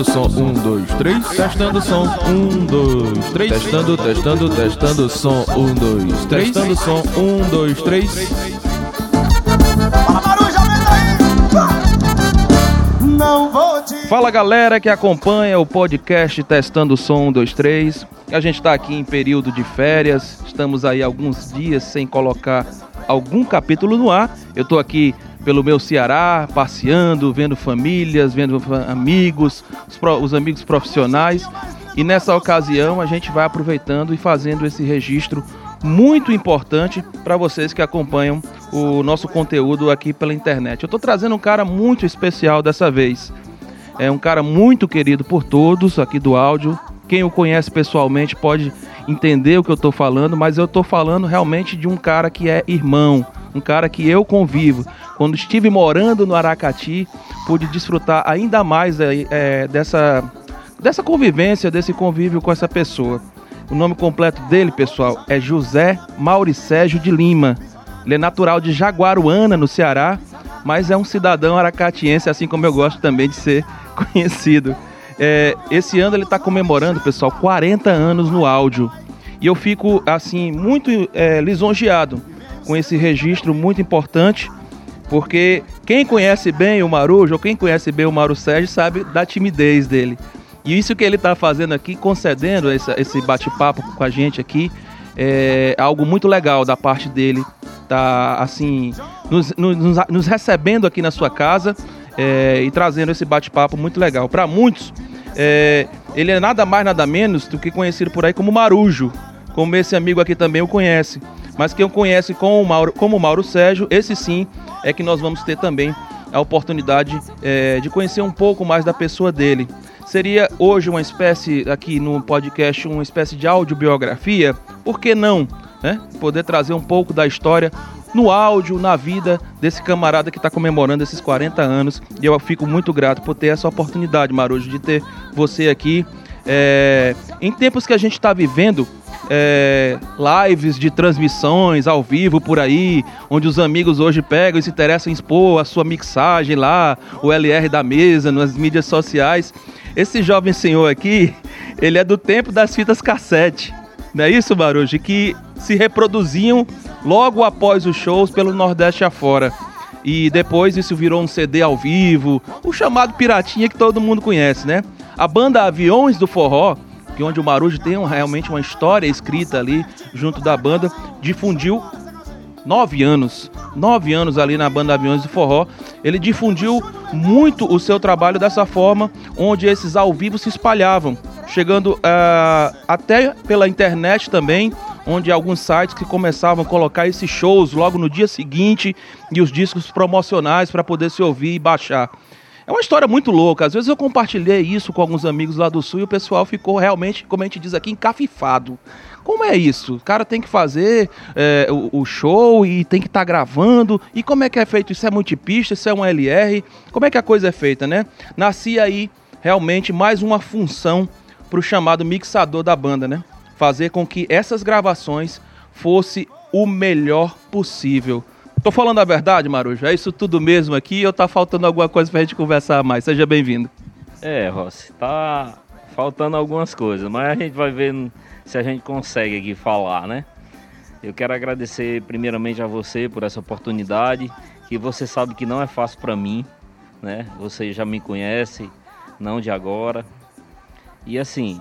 Testando som, um, dois, três. Testando som, um, dois, três. Testando, testando, testando som, um, dois, três. Testando som, um, dois, três. Fala, Maruja, aumenta aí! Não vou te... Fala galera que acompanha o podcast Testando Som 1, 2, 3. A gente está aqui em período de férias, estamos aí alguns dias sem colocar algum capítulo no ar. Eu estou aqui pelo meu Ceará, passeando, vendo famílias, vendo amigos, os, pro- os amigos profissionais. E nessa ocasião a gente vai aproveitando e fazendo esse registro muito importante para vocês que acompanham o nosso conteúdo aqui pela internet. Eu estou trazendo um cara muito especial dessa vez. É um cara muito querido por todos aqui do áudio. Quem o conhece pessoalmente pode entender o que eu estou falando, mas eu estou falando realmente de um cara que é irmão, um cara que eu convivo. Quando estive morando no Aracati, pude desfrutar ainda mais é, é, dessa, dessa convivência, desse convívio com essa pessoa. O nome completo dele, pessoal, é José Mauricégio de Lima. Ele é natural de Jaguaruana, no Ceará, mas é um cidadão aracatiense, assim como eu gosto também de ser conhecido. É, esse ano ele está comemorando, pessoal, 40 anos no áudio. E eu fico, assim, muito é, lisonjeado com esse registro muito importante, porque quem conhece bem o Marujo, ou quem conhece bem o Mauro Sérgio, sabe da timidez dele. E isso que ele está fazendo aqui, concedendo essa- esse bate-papo com a gente aqui, é algo muito legal da parte dele. Tá, assim, nos, nos- nos recebendo aqui na sua casa é, e trazendo esse bate-papo muito legal. Para muitos, é, ele é nada mais, nada menos do que conhecido por aí como Marujo, como esse amigo aqui também o conhece. Mas quem o conhece com o Mauro, como Mauro Sérgio, esse sim é que nós vamos ter também a oportunidade é, de conhecer um pouco mais da pessoa dele. Seria hoje uma espécie, aqui no podcast, uma espécie de audiobiografia? Por que não? Né? Poder trazer um pouco da história no áudio, na vida desse camarada que está comemorando esses 40 anos. E eu fico muito grato por ter essa oportunidade, Marujo, de ter você aqui. É, em tempos que a gente está vivendo, é, lives de transmissões ao vivo por aí, onde os amigos hoje pegam e se interessam em expor a sua mixagem lá, o LR da mesa, nas mídias sociais. Esse jovem senhor aqui, ele é do tempo das fitas cassete. Não é isso, Baruji? Que se reproduziam logo após os shows pelo Nordeste afora. E depois isso virou um CD ao vivo, o chamado Piratinha que todo mundo conhece, né? A banda Aviões do Forró, que onde o Marujo tem um- realmente uma história escrita ali junto da banda, difundiu nove anos, nove anos ali na banda Aviões do Forró. Ele difundiu muito o seu trabalho dessa forma, onde esses ao vivo se espalhavam, chegando ah, até pela internet também, onde alguns sites que começavam a colocar esses shows logo no dia seguinte e os discos promocionais para poder se ouvir e baixar. É uma história muito louca. Às vezes eu compartilhei isso com alguns amigos lá do Sul e o pessoal ficou realmente, como a gente diz aqui, encafifado. Como é isso? O cara tem que fazer é, o, o show e tem que estar gravando. E como é que é feito? Isso é multipista? Isso é um LR? Como é que a coisa é feita, né? Nascia aí realmente mais uma função para o chamado mixador da banda, né? Fazer com que essas gravações fosse o melhor possível. Tô falando a verdade, Marujo? É isso tudo mesmo aqui ou tá faltando alguma coisa pra gente conversar mais? Seja bem-vindo. É, Rossi, tá faltando algumas coisas, mas a gente vai ver se a gente consegue aqui falar, né? Eu quero agradecer primeiramente a você por essa oportunidade, que você sabe que não é fácil para mim, né? Você já me conhece, não de agora. E assim,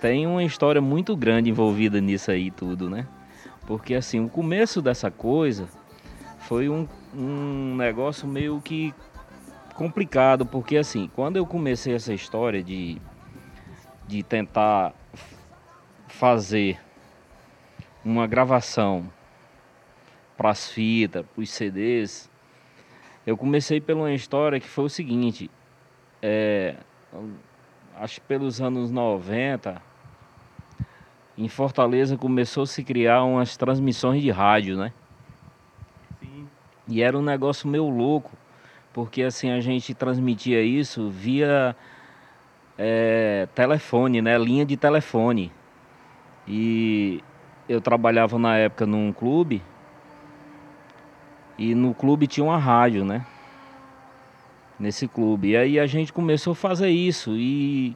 tem uma história muito grande envolvida nisso aí tudo, né? Porque assim, o começo dessa coisa foi um, um negócio meio que complicado, porque assim, quando eu comecei essa história de, de tentar fazer uma gravação para as fitas, para os CDs, eu comecei pela uma história que foi o seguinte, é, acho que pelos anos 90, em Fortaleza começou a se criar umas transmissões de rádio, né? E era um negócio meio louco, porque assim a gente transmitia isso via é, telefone, né? Linha de telefone. E eu trabalhava na época num clube e no clube tinha uma rádio, né? Nesse clube. E aí a gente começou a fazer isso e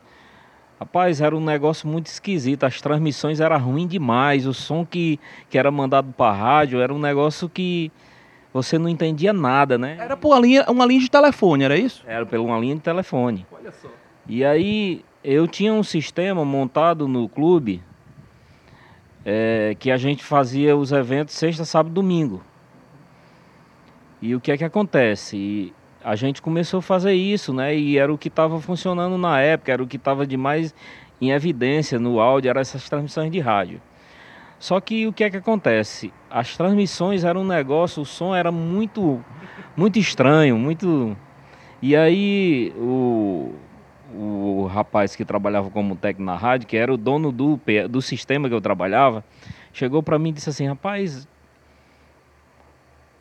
rapaz, era um negócio muito esquisito. As transmissões eram ruins demais, o som que, que era mandado para rádio era um negócio que você não entendia nada, né? Era por uma linha, uma linha de telefone, era isso? Era por uma linha de telefone. Olha só. E aí eu tinha um sistema montado no clube é, que a gente fazia os eventos sexta, sábado, domingo. E o que é que acontece? E a gente começou a fazer isso, né? E era o que estava funcionando na época, era o que estava de mais em evidência no áudio, eram essas transmissões de rádio. Só que o que é que acontece? As transmissões eram um negócio, o som era muito, muito estranho, muito. E aí o, o rapaz que trabalhava como técnico na rádio, que era o dono do, do sistema que eu trabalhava, chegou para mim e disse assim: rapaz,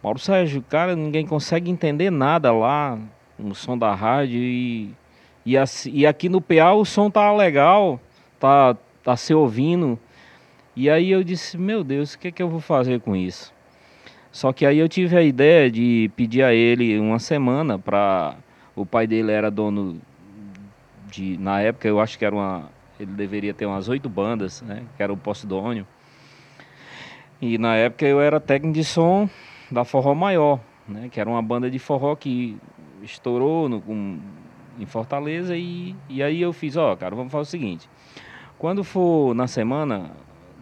Mauro Sérgio, cara, ninguém consegue entender nada lá no som da rádio e, e, assim, e aqui no PA o som tá legal, tá, tá se ouvindo. E aí eu disse: meu Deus, o que, é que eu vou fazer com isso? Só que aí eu tive a ideia de pedir a ele uma semana para. O pai dele era dono de, na época eu acho que era uma, ele deveria ter umas oito bandas, né, que era o Postidônio. E na época eu era técnico de som da Forró Maior, né, que era uma banda de forró que estourou no, um, em Fortaleza e, e aí eu fiz, ó, cara, vamos fazer o seguinte, quando for na semana,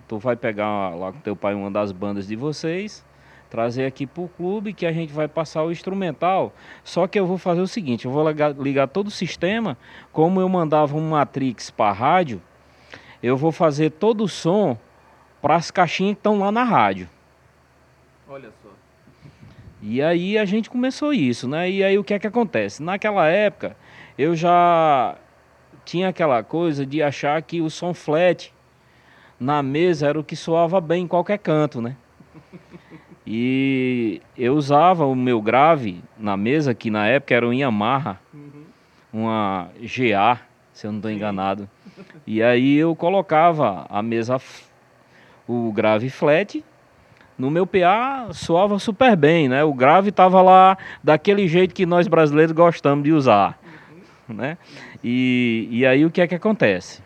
tu vai pegar lá com teu pai uma das bandas de vocês, trazer aqui para o clube que a gente vai passar o instrumental. Só que eu vou fazer o seguinte, eu vou ligar, ligar todo o sistema, como eu mandava um Matrix para rádio, eu vou fazer todo o som para as caixinhas que estão lá na rádio. Olha só. E aí a gente começou isso, né? E aí o que é que acontece? Naquela época eu já tinha aquela coisa de achar que o som flat na mesa era o que soava bem em qualquer canto, né? E eu usava o meu grave na mesa, que na época era um Yamaha, uhum. uma GA, se eu não estou enganado. E aí eu colocava a mesa, o grave flat, no meu PA soava super bem, né? O grave estava lá daquele jeito que nós brasileiros gostamos de usar, uhum. né? E, e aí o que é que acontece?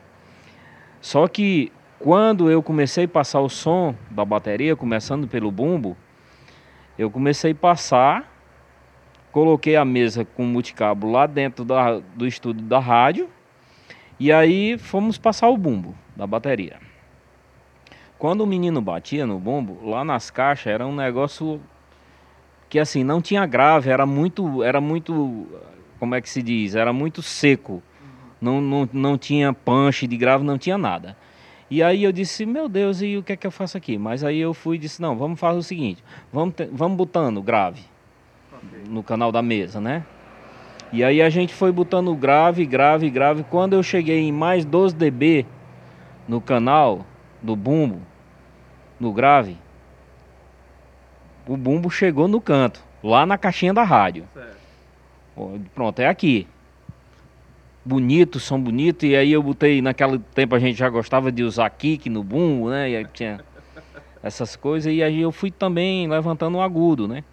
Só que quando eu comecei a passar o som da bateria, começando pelo bumbo, eu comecei a passar, coloquei a mesa com multicabo lá dentro da, do estúdio da rádio e aí fomos passar o bumbo da bateria. Quando o menino batia no bumbo, lá nas caixas era um negócio que assim não tinha grave, era muito, era muito, como é que se diz, era muito seco. Não, não, não tinha punch de grave, não tinha nada. E aí eu disse, meu Deus, e o que é que eu faço aqui? Mas aí eu fui e disse, não, vamos fazer o seguinte, vamos, vamos botando grave no canal da mesa, né? E aí a gente foi botando grave, grave, grave. Quando eu cheguei em mais 12 dB no canal do bumbo, no grave, o bumbo chegou no canto, lá na caixinha da rádio. Certo. Pronto, é aqui bonitos, são bonitos. E aí eu botei, naquele tempo a gente já gostava de usar kick no bumbo, né? E aí tinha essas coisas. E aí eu fui também levantando o agudo, né?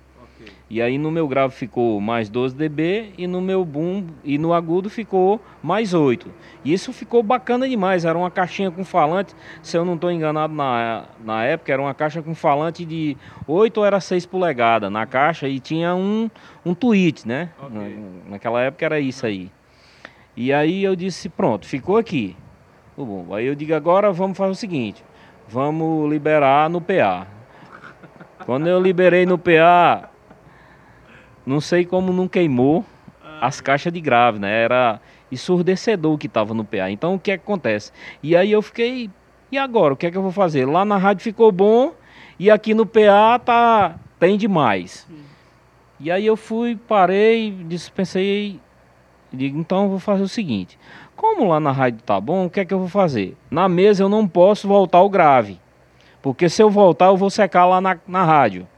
E aí no meu grave ficou mais 12 dB e no meu boom e no agudo ficou mais 8. E isso ficou bacana demais. Era uma caixinha com falante, se eu não estou enganado na, na época, era uma caixa com falante de 8 ou era 6 polegadas na caixa e tinha um, um tweet, né? Okay. Na, naquela época era isso aí. E aí eu disse, pronto, ficou aqui. Bom, aí eu digo, agora vamos fazer o seguinte, vamos liberar no PA. Quando eu liberei no PA, não sei como não queimou as caixas de grave, né? Era ensurdecedor que estava no PA. Então o que, é que acontece? E aí eu fiquei, e agora? O que é que eu vou fazer? Lá na rádio ficou bom e aqui no PA tá tem demais. E aí eu fui, parei, dispensei Digo, então eu vou fazer o seguinte: como lá na rádio tá bom, o que é que eu vou fazer? Na mesa eu não posso voltar o grave, porque se eu voltar eu vou secar lá na, na rádio.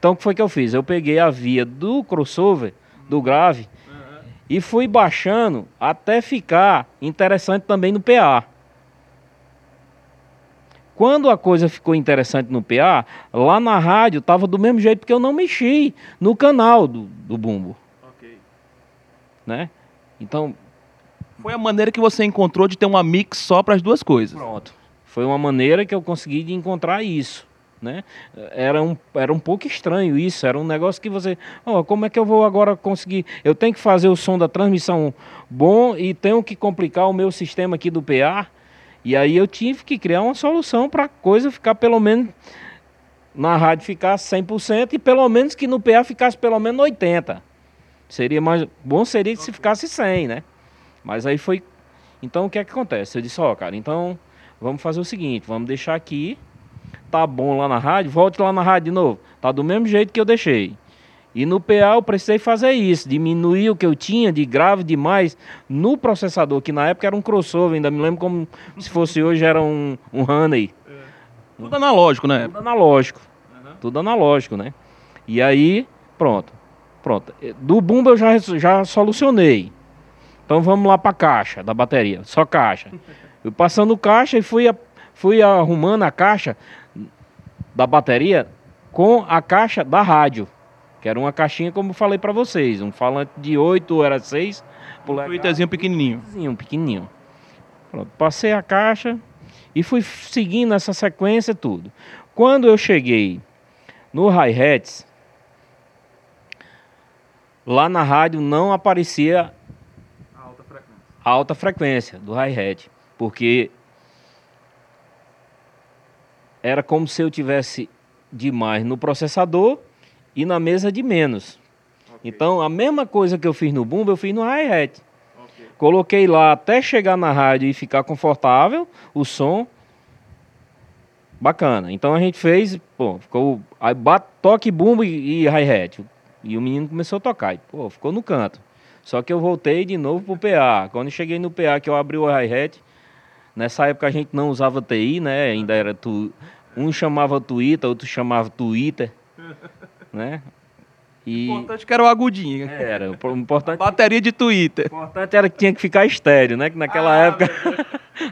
Então o que foi que eu fiz? Eu peguei a via do crossover, do grave, uhum. e fui baixando até ficar interessante também no PA. Quando a coisa ficou interessante no PA, lá na rádio estava do mesmo jeito porque eu não mexi no canal do, do bumbo. né? Então, Foi a maneira que você encontrou de ter uma mix só para as duas coisas. Pronto. Foi uma maneira que eu consegui de encontrar isso. Né? Era, um, era um pouco estranho isso, era um negócio que você. Oh, como é que eu vou agora conseguir? Eu tenho que fazer o som da transmissão bom e tenho que complicar o meu sistema aqui do PA. E aí eu tive que criar uma solução para a coisa ficar pelo menos na rádio ficar 100% e pelo menos que no PA ficasse pelo menos 80. Seria mais bom seria se ficasse 100, né? Mas aí foi então o que é que acontece? Eu disse, ó, oh, cara, então vamos fazer o seguinte, vamos deixar aqui, tá bom lá na rádio, volte lá na rádio de novo. Tá do mesmo jeito que eu deixei. E no PA eu precisei fazer isso, diminuir o que eu tinha de grave demais no processador, que na época era um crossover, ainda me lembro como se fosse hoje era um, um Honey. É. Tudo analógico, né? Tudo analógico. Uhum. Tudo analógico, né? E aí, pronto. Pronto. Do bumbo eu já, já solucionei. Então vamos lá para a caixa da bateria, só caixa. Eu passando caixa e fui, fui arrumando a caixa da bateria com a caixa da rádio, que era uma caixinha como eu falei para vocês, um falante de 8 era 6 polegadas. Um pequenininho. Um pequenininho. Pronto, passei a caixa e fui seguindo essa sequência tudo. Quando eu cheguei no hi-hats, lá na rádio não aparecia alta frequência, alta frequência do hi-hat, porque era como se eu tivesse demais no processador e na mesa de menos. Okay. Então, a mesma coisa que eu fiz no bumbo, eu fiz no hi-hat. Okay. Coloquei lá até chegar na rádio e ficar confortável o som. Bacana. Então a gente fez, pô, ficou aí bate, toque bumbo e, e hi-hat. E o menino começou a tocar. E, pô, ficou no canto. Só que eu voltei de novo pro PA. Quando cheguei no PA, que eu abri o hi-hat, nessa época a gente não usava TI, né? Ainda era tu... um chamava Twitter, outro chamava Twitter, né? E... O importante que era o agudinho. Era, o importante... Bateria de Twitter. O importante era que tinha que ficar estéreo, né? Que naquela ah, época...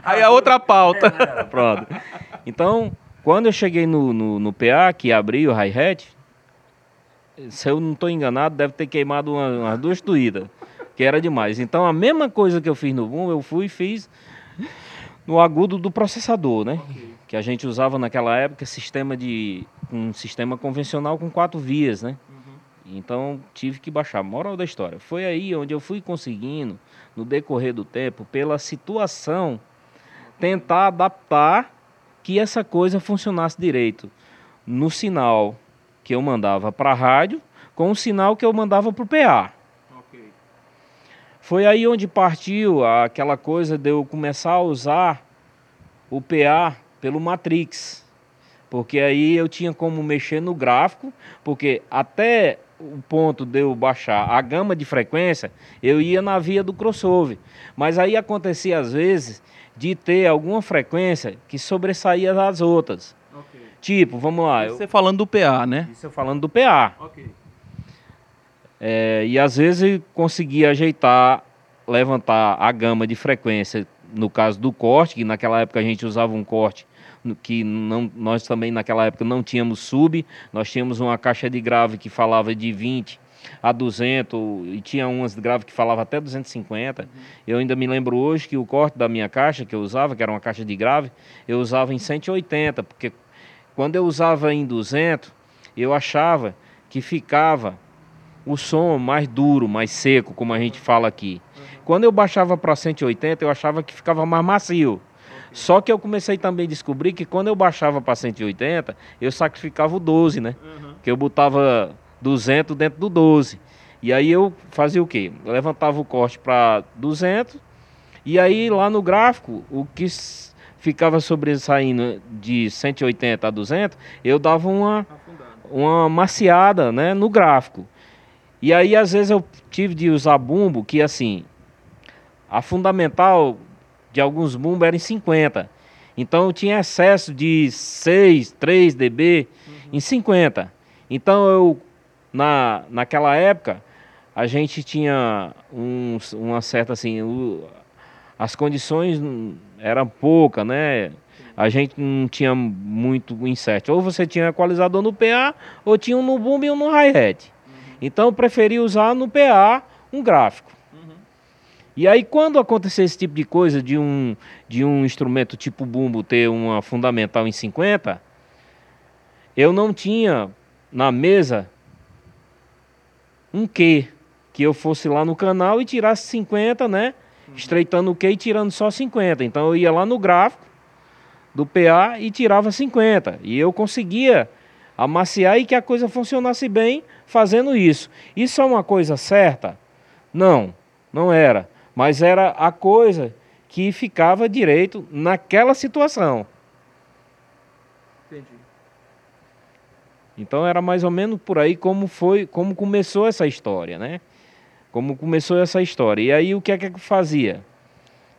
Aí a outra pauta. Era, pronto. Então, quando eu cheguei no, no, no PA, que abri o hi-hat, se eu não estou enganado, deve ter queimado umas, umas duas doídas, que era demais. Então a mesma coisa que eu fiz no boom, eu fui e fiz no agudo do processador, né? Okay. Que a gente usava naquela época sistema de um sistema convencional com quatro vias, né? Uhum. Então tive que baixar. Moral da história. Foi aí onde eu fui conseguindo, no decorrer do tempo, pela situação, tentar adaptar que essa coisa funcionasse direito no sinal que eu mandava para a rádio com o sinal que eu mandava para o PA. Okay. Foi aí onde partiu aquela coisa de eu começar a usar o PA pelo Matrix. Porque aí eu tinha como mexer no gráfico, porque até o ponto de eu baixar a gama de frequência, eu ia na via do crossover. Mas aí acontecia às vezes de ter alguma frequência que sobressaía das outras. Tipo, vamos lá. Você eu... falando do PA, né? Isso eu falando do PA. Ok. É, e às vezes conseguia ajeitar, levantar a gama de frequência, no caso do corte, que naquela época a gente usava um corte que não, nós também naquela época não tínhamos sub, nós tínhamos uma caixa de grave que falava de 20 a 200 e tinha umas de grave que falava até 250. Uhum. Eu ainda me lembro hoje que o corte da minha caixa que eu usava, que era uma caixa de grave, eu usava em 180, porque quando eu usava em 200, eu achava que ficava o som mais duro, mais seco, como a gente fala aqui. Quando eu baixava para 180, eu achava que ficava mais macio. Só que eu comecei também a descobrir que quando eu baixava para 180, eu sacrificava o 12, né? Uhum. Que eu botava 200 dentro do 12. E aí eu fazia o quê? Eu levantava o corte para 200 e aí lá no gráfico, o que ficava sobressaindo de 180 a 200, eu dava uma, uma maciada né, no gráfico. E aí, às vezes, eu tive de usar bumbo que, assim, a fundamental de alguns bumbos era em 50. Então, eu tinha excesso de 6, 3 dB uhum. em 50. Então, eu, na, naquela época, a gente tinha um, uma certa, assim, o, as condições eram poucas, né? A gente não tinha muito insert. Ou você tinha equalizador no PA, ou tinha um no boom e um no hi-hat. Então eu preferi usar no PA um gráfico. E aí quando acontecer esse tipo de coisa, de um, de um instrumento tipo bumbo ter uma fundamental em 50, eu não tinha na mesa um Q, que eu fosse lá no canal e tirasse 50, né? Uhum. Estreitando o Q e tirando só 50. Então eu ia lá no gráfico do PA e tirava 50. E eu conseguia amaciar e que a coisa funcionasse bem fazendo isso. Isso é uma coisa certa? Não, não era. Mas era a coisa que ficava direito naquela situação. Entendi. Então era mais ou menos por aí como foi, como começou essa história, né? Como começou essa história. E aí o que é que eu fazia?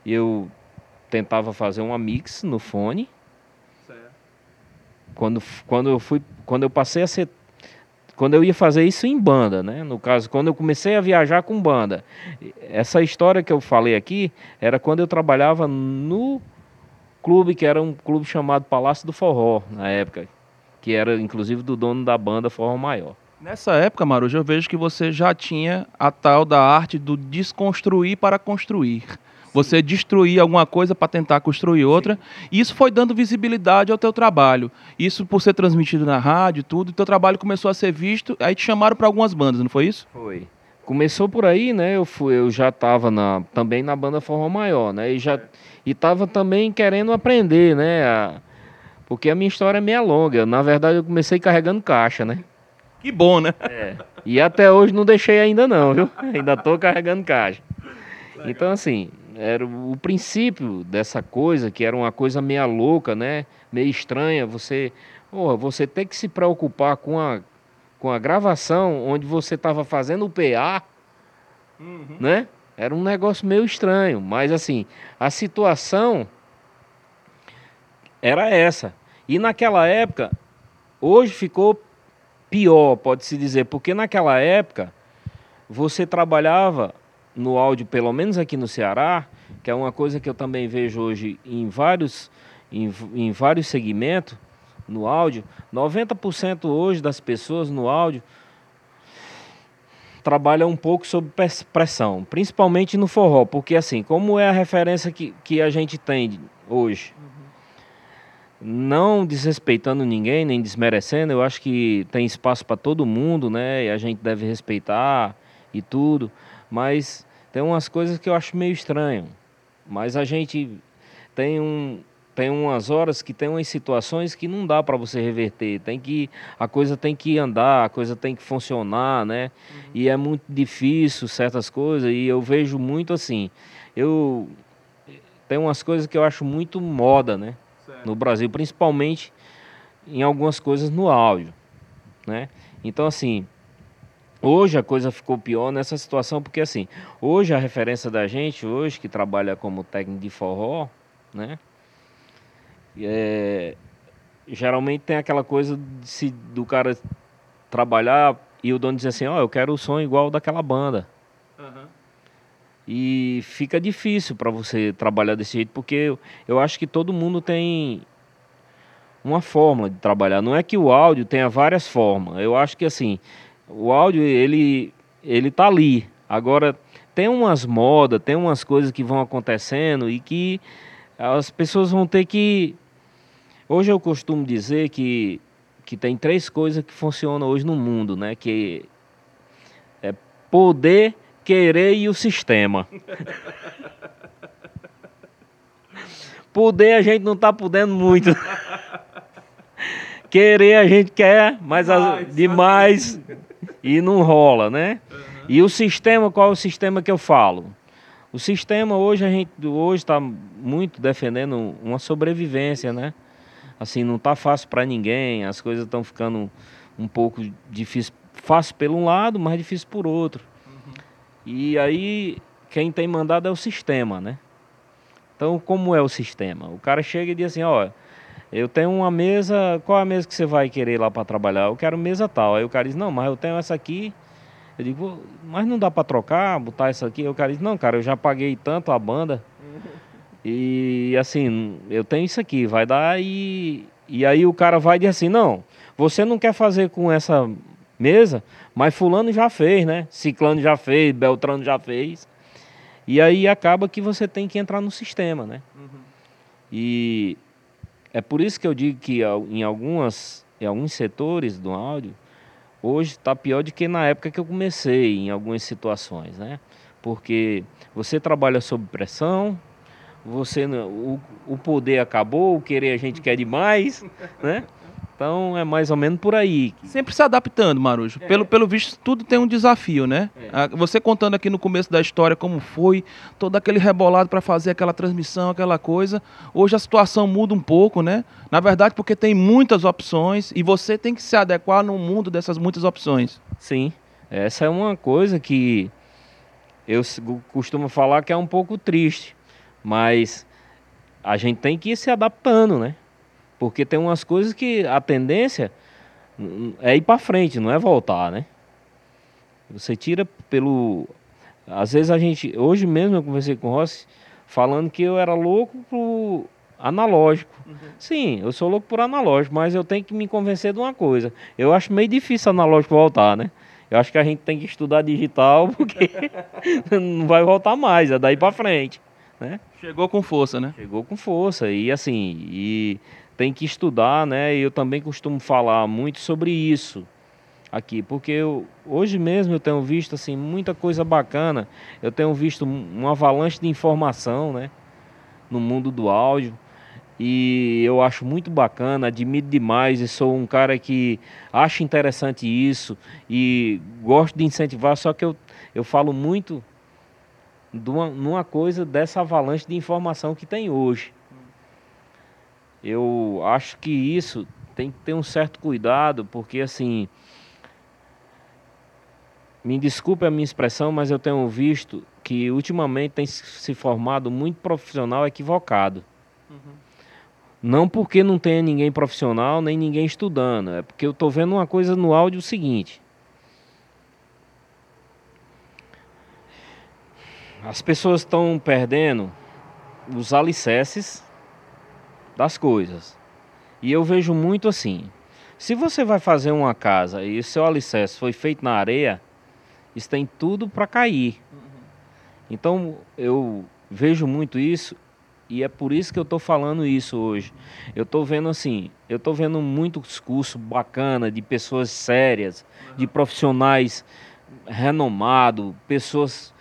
Eu tentava fazer uma mix no fone. Quando, quando eu fui, quando eu passei a ser quando eu ia fazer isso em banda, né? No caso, quando eu comecei a viajar com banda. Essa história que eu falei aqui era quando eu trabalhava no clube, que era um clube chamado Palácio do Forró, na época, que era inclusive do dono da banda Forró Maior. Nessa época, Marujo, eu vejo que você já tinha a tal da arte do desconstruir para construir. Você destruir alguma coisa para tentar construir outra. E isso foi dando visibilidade ao teu trabalho. Isso por ser transmitido na rádio, tudo. Teu trabalho começou a ser visto. Aí te chamaram para algumas bandas, não foi isso? Foi. Começou por aí, né? Eu fui, eu já estava na, também na banda Forró Maior, né? E já e tava também querendo aprender, né? A, porque a minha história é meio longa. Na verdade, eu comecei carregando caixa, né? Que bom, né? É. E até hoje não deixei ainda não, viu? Ainda estou carregando caixa. Então, assim, era o princípio dessa coisa, que era uma coisa meia louca, né? Meio estranha, você, porra, você tem que se preocupar com a, com a gravação onde você estava fazendo o PA, uhum. né? Era um negócio meio estranho, mas assim, a situação era essa. E naquela época, hoje ficou pior, pode-se dizer, porque naquela época você trabalhava no áudio, pelo menos aqui no Ceará, que é uma coisa que eu também vejo hoje em vários, em, em vários segmentos no áudio, 90% hoje das pessoas no áudio trabalham um pouco sob pressão, principalmente no forró, porque assim, como é a referência que, que a gente tem hoje, não desrespeitando ninguém, nem desmerecendo, eu acho que tem espaço para todo mundo, né? E a gente deve respeitar e tudo, mas tem umas coisas que eu acho meio estranho. Mas a gente tem um tem umas horas que tem umas situações que não dá para você reverter. Tem que a coisa tem que andar, a coisa tem que funcionar, né? Uhum. E é muito difícil certas coisas e eu vejo muito assim. Eu tem umas coisas que eu acho muito moda, né? Certo. No Brasil, principalmente em algumas coisas no áudio, né? Então assim, Hoje a coisa ficou pior nessa situação, porque assim, hoje a referência da gente, hoje que trabalha como técnico de forró, né? É, geralmente tem aquela coisa de se, do cara trabalhar e o dono dizer assim, ó, oh, eu quero o som igual daquela banda. Uhum. E fica difícil para você trabalhar desse jeito, porque eu, eu acho que todo mundo tem uma forma de trabalhar. Não é que o áudio tenha várias formas. Eu acho que assim, o áudio, ele, ele tá ali. Agora, tem umas modas, tem umas coisas que vão acontecendo e que as pessoas vão ter que... Hoje eu costumo dizer que, que tem três coisas que funcionam hoje no mundo, né? Que é poder, querer e o sistema. poder a gente não tá podendo muito. querer a gente quer, mas demais, demais e não rola, né? Uhum. E o sistema, qual é o sistema que eu falo? O sistema hoje a gente hoje está muito defendendo uma sobrevivência, né? Assim, não está fácil para ninguém, as coisas estão ficando um pouco difícil, fácil por um lado, mas difícil por outro. Uhum. E aí quem tem mandado é o sistema, né? Então, como é o sistema? O cara chega e diz assim, ó, eu tenho uma mesa, qual é a mesa que você vai querer lá para trabalhar? Eu quero mesa tal. Aí o cara diz, não, mas eu tenho essa aqui. Eu digo, mas não dá para trocar, botar essa aqui? Aí o cara diz, não, cara, eu já paguei tanto a banda. E assim, eu tenho isso aqui, vai dar e. E aí o cara vai e diz assim, não, você não quer fazer com essa mesa, mas fulano já fez, né? Ciclano já fez, Beltrano já fez. E aí acaba que você tem que entrar no sistema, né? Uhum. E é por isso que eu digo que em, algumas, em alguns setores do áudio, hoje está pior do que na época que eu comecei, em algumas situações, né? Porque você trabalha sob pressão, você o, o poder acabou, o querer a gente quer demais, né? Então é mais ou menos por aí. Sempre se adaptando, Marujo. É. Pelo, pelo visto, tudo tem um desafio, né? É. Ah, você contando aqui no começo da história como foi, todo aquele rebolado para fazer aquela transmissão, aquela coisa. Hoje a situação muda um pouco, né? Na verdade, porque tem muitas opções e você tem que se adequar no mundo dessas muitas opções. Sim, essa é uma coisa que eu costumo falar que é um pouco triste, mas a gente tem que ir se adaptando, né? Porque tem umas coisas que a tendência é ir para frente, não é voltar, né? Você tira pelo. Às vezes a gente. Hoje mesmo eu conversei com o Rossi falando que eu era louco pro analógico. Uhum. Sim, eu sou louco por analógico, mas eu tenho que me convencer de uma coisa. Eu acho meio difícil analógico voltar, né? Eu acho que a gente tem que estudar digital porque não vai voltar mais, é daí para frente, né? Chegou com força, né? Chegou com força e assim, e tem que estudar, né? E eu também costumo falar muito sobre isso aqui, porque eu, hoje mesmo eu tenho visto assim muita coisa bacana. Eu tenho visto um avalanche de informação, né? No mundo do áudio. E eu acho muito bacana, admiro demais e sou um cara que acha interessante isso e gosto de incentivar, só que eu, eu falo muito de uma, numa coisa dessa avalanche de informação que tem hoje. Eu acho que isso tem que ter um certo cuidado, porque assim. Me desculpe a minha expressão, mas eu tenho visto que ultimamente tem se formado muito profissional equivocado. Uhum. Não porque não tenha ninguém profissional nem ninguém estudando, é porque eu estou vendo uma coisa no áudio seguinte. As pessoas estão perdendo os alicerces das coisas. E eu vejo muito assim. Se você vai fazer uma casa e o seu alicerce foi feito na areia, isso tem tudo para cair. Então eu vejo muito isso e é por isso que eu estou falando isso hoje. Eu estou vendo assim, eu estou vendo muitos cursos bacana de pessoas sérias, de profissionais renomados, pessoas.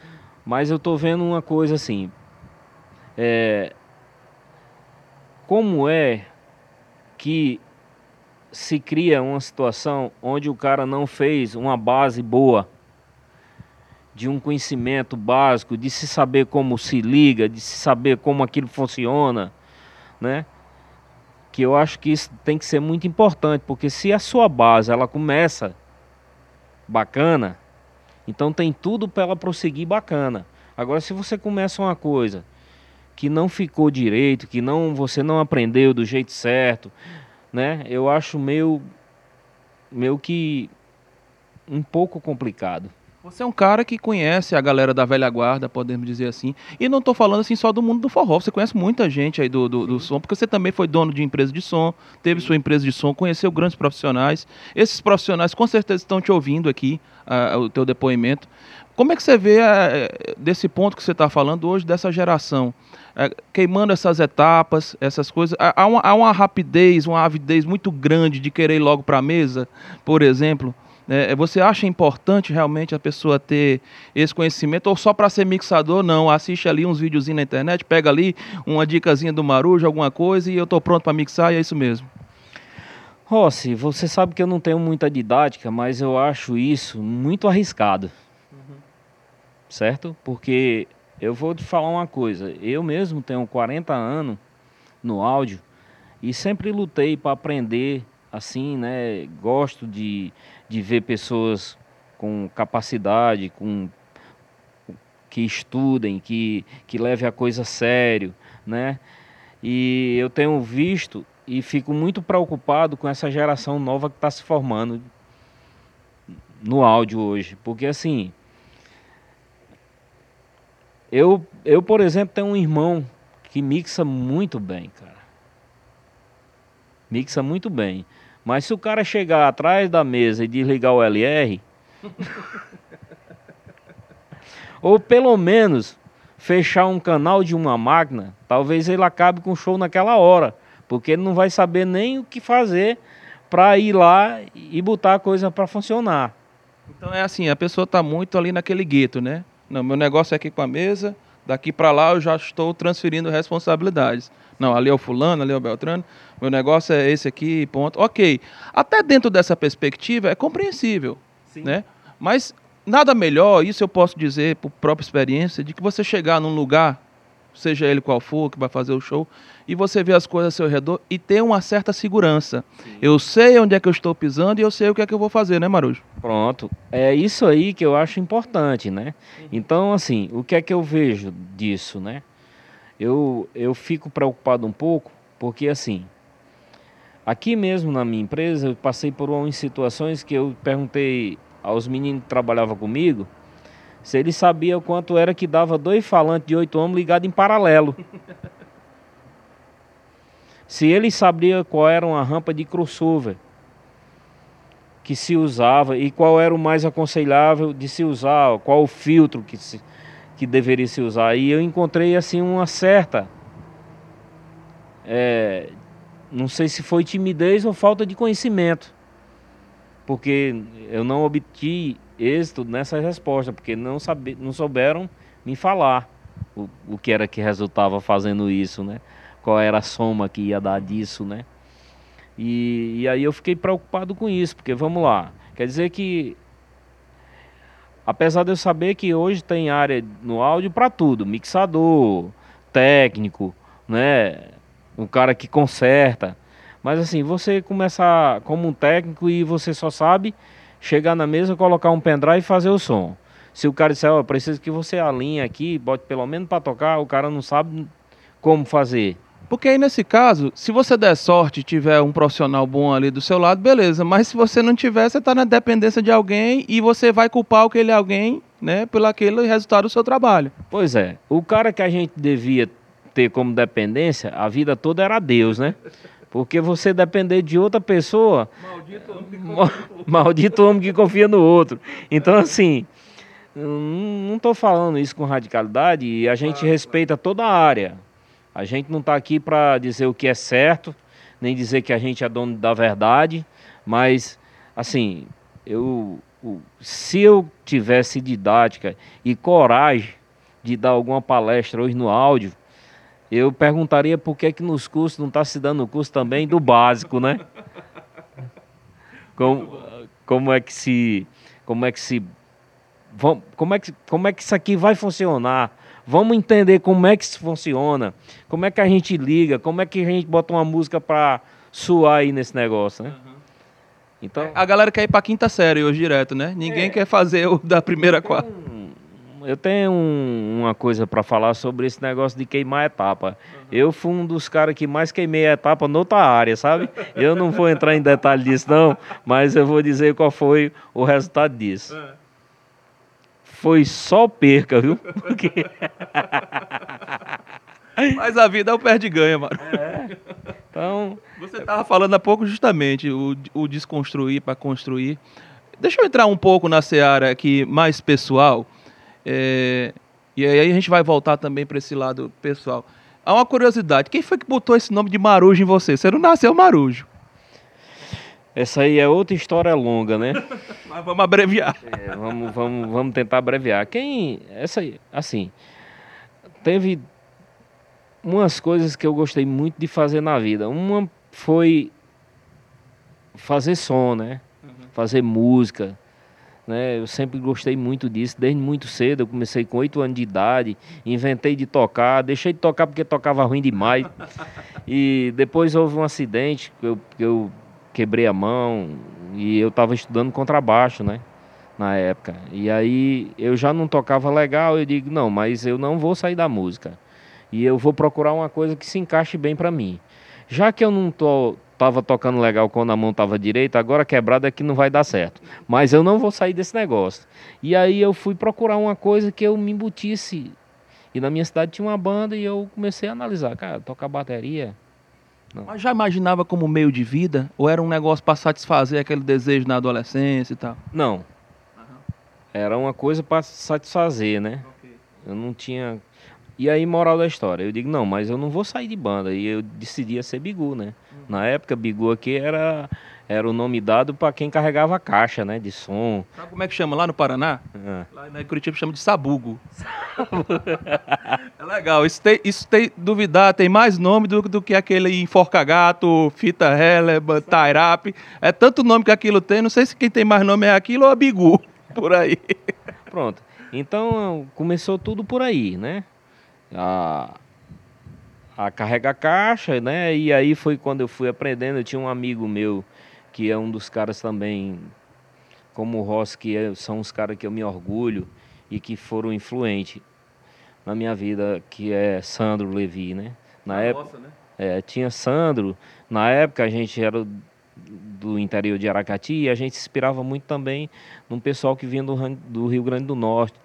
Mas eu estou vendo uma coisa assim. É, como é que se cria uma situação onde o cara não fez uma base boa de um conhecimento básico, de se saber como se liga, de se saber como aquilo funciona, né? Que eu acho que isso tem que ser muito importante, porque se a sua base ela começa bacana, então tem tudo para ela prosseguir bacana. Agora se você começa uma coisa que não ficou direito, que não você não aprendeu do jeito certo, né? Eu acho meio meio que um pouco complicado. Você é um cara que conhece a galera da velha guarda, podemos dizer assim. E não estou falando assim só do mundo do forró. Você conhece muita gente aí do, do, do, som, porque você também foi dono de empresa de som, teve sua empresa de som, conheceu grandes profissionais. Esses profissionais com certeza estão te ouvindo aqui, uh, o teu depoimento. Como é que você vê uh, desse ponto que você está falando hoje, dessa geração? é, queimando essas etapas, essas coisas. Há uma, há uma rapidez, uma avidez muito grande de querer ir logo para a mesa, por exemplo. É, você acha importante realmente a pessoa ter esse conhecimento ou só para ser mixador? Não, assiste ali uns videozinhos na internet, pega ali uma dicasinha do Marujo, alguma coisa e eu estou pronto para mixar e é isso mesmo. Rossi, você sabe que eu não tenho muita didática, mas eu acho isso muito arriscado. Certo? Porque eu vou te falar uma coisa. Eu mesmo tenho 40 anos no áudio e sempre lutei para aprender assim, né? Gosto de, de ver pessoas com capacidade, com que estudem, que, que levem a coisa a sério, né? E eu tenho visto e fico muito preocupado com essa geração nova que está se formando no áudio hoje, porque assim eu, eu, por exemplo, tenho um irmão que mixa muito bem, cara. Mixa muito bem. Mas se o cara chegar atrás da mesa e desligar o LR, ou pelo menos fechar um canal de uma máquina, talvez ele acabe com o show naquela hora, porque ele não vai saber nem o que fazer para ir lá e botar a coisa para funcionar. Então é assim, a pessoa está muito ali naquele gueto, né? Não, meu negócio é aqui com a mesa, daqui para lá eu já estou transferindo responsabilidades. Não, ali é o fulano, ali é o Beltrano, meu negócio é esse aqui, ponto. Ok, até dentro dessa perspectiva é compreensível, Sim. né? Mas nada melhor, isso eu posso dizer por própria experiência, de que você chegar num lugar, seja ele qual for, que vai fazer o show, e você ver as coisas ao seu redor e ter uma certa segurança. Sim. Eu sei onde é que eu estou pisando e eu sei o que é que eu vou fazer, né, Marujo? Pronto. É isso aí que eu acho importante, né? Uhum. Então, assim, o que é que eu vejo disso, né? Eu, eu fico preocupado um pouco, porque assim, aqui mesmo na minha empresa, eu passei por umas situações que eu perguntei aos meninos que trabalhavam comigo se eles sabiam quanto era que dava dois falantes de oito ohms ligados em paralelo. se eles sabiam qual era uma rampa de crossover que se usava e qual era o mais aconselhável de se usar, qual o filtro que, se, que deveria se usar. E eu encontrei assim uma certa, é, não sei se foi timidez ou falta de conhecimento, porque eu não obtive êxito nessa resposta, porque não, sabe, não souberam me falar o, o que era que resultava fazendo isso, né? qual era a soma que ia dar disso, né? E, e aí eu fiquei preocupado com isso, porque vamos lá, quer dizer que apesar de eu saber que hoje tem área no áudio para tudo, mixador, técnico, né, um cara que conserta, mas assim, você começar como um técnico e você só sabe chegar na mesa, colocar um pendrive e fazer o som. Se o cara disser, ó, oh, preciso que você alinhe aqui, bote pelo menos para tocar, o cara não sabe como fazer. Porque aí nesse caso, se você der sorte e tiver um profissional bom ali do seu lado, beleza. Mas se você não tiver, você está na dependência de alguém e você vai culpar aquele alguém, né, pelo aquele resultado do seu trabalho. Pois é. O cara que a gente devia ter como dependência, a vida toda era Deus, né? Porque você depender de outra pessoa. Maldito homem que confia no outro. Maldito homem que confia no outro. Então, assim, não estou falando isso com radicalidade e a gente respeita toda a área a gente não está aqui para dizer o que é certo, nem dizer que a gente é dono da verdade, mas, assim, eu, se eu tivesse didática e coragem de dar alguma palestra hoje no áudio, eu perguntaria por que, que nos cursos não está se dando o curso também do básico, né? Como, como é que se. Como é que se. Como é que, como é que isso aqui vai funcionar? Vamos entender como é que isso funciona, como é que a gente liga, como é que a gente bota uma música para suar aí nesse negócio, né? Uhum. Então, a galera quer ir para quinta série hoje direto, né? Ninguém é, quer fazer o da primeira quadra. Eu tenho um, uma coisa para falar sobre esse negócio de queimar etapa. Uhum. Eu fui um dos caras que mais queimei a etapa noutra área, sabe? Eu não vou entrar em detalhe disso não, mas eu vou dizer qual foi o resultado disso. Uhum foi só perca, viu? Porque... Mas a vida é o perde-ganha, mano. É. Então. Você estava falando há pouco justamente o, o desconstruir para construir. Deixa eu entrar um pouco na seara aqui mais pessoal. É, e aí a gente vai voltar também para esse lado pessoal. Há uma curiosidade: quem foi que botou esse nome de Marujo em você? Você não nasceu Marujo. Essa aí é outra história longa, né? Mas vamos abreviar. É, vamos, vamos, vamos tentar abreviar. Quem. Essa aí, assim. Teve umas coisas que eu gostei muito de fazer na vida. Uma foi fazer som, né? Uhum. Fazer música. Né? Eu sempre gostei muito disso, desde muito cedo. Eu comecei com oito anos de idade, inventei de tocar, deixei de tocar porque tocava ruim demais. e depois houve um acidente que eu, eu quebrei a mão e eu estava estudando contrabaixo, né? Na época. E aí eu já não tocava legal, eu digo, não, mas eu não vou sair da música. E eu vou procurar uma coisa que se encaixe bem para mim. Já que eu não tô tava tocando legal quando a mão tava direita, agora quebrada é que não vai dar certo. Mas eu não vou sair desse negócio. E aí eu fui procurar uma coisa que eu me embutisse. E na minha cidade tinha uma banda e eu comecei a analisar, cara, tocar bateria, não. Mas já imaginava como meio de vida? Ou era um negócio para satisfazer aquele desejo na adolescência e tal? Não. Uhum. Era uma coisa para satisfazer, né? Okay. Eu não tinha. E aí, moral da história, eu digo, não, mas eu não vou sair de banda. E eu decidi ser Bigu, né? Uhum. Na época, Bigu aqui era era o nome dado para quem carregava a caixa, né, de som. Sabe como é que chama lá no Paraná? É. Lá em Curitiba chama de sabugo. é legal. Isso tem, isso tem, duvidar, tem mais nome do, do que aquele enforca-gato, fita releba, tairap. É tanto nome que aquilo tem, não sei se quem tem mais nome é aquilo ou a bigu, por aí. Pronto. Então, começou tudo por aí, né? A, a carregar caixa, né? E aí foi quando eu fui aprendendo. Eu tinha um amigo meu que é um dos caras também, como o Ross, que é, são os caras que eu me orgulho e que foram influentes na minha vida, que é Sandro Levi, né? Na época, né? É, tinha Sandro, na época a gente era do interior de Aracati e a gente se inspirava muito também num pessoal que vinha do, do Rio Grande do Norte,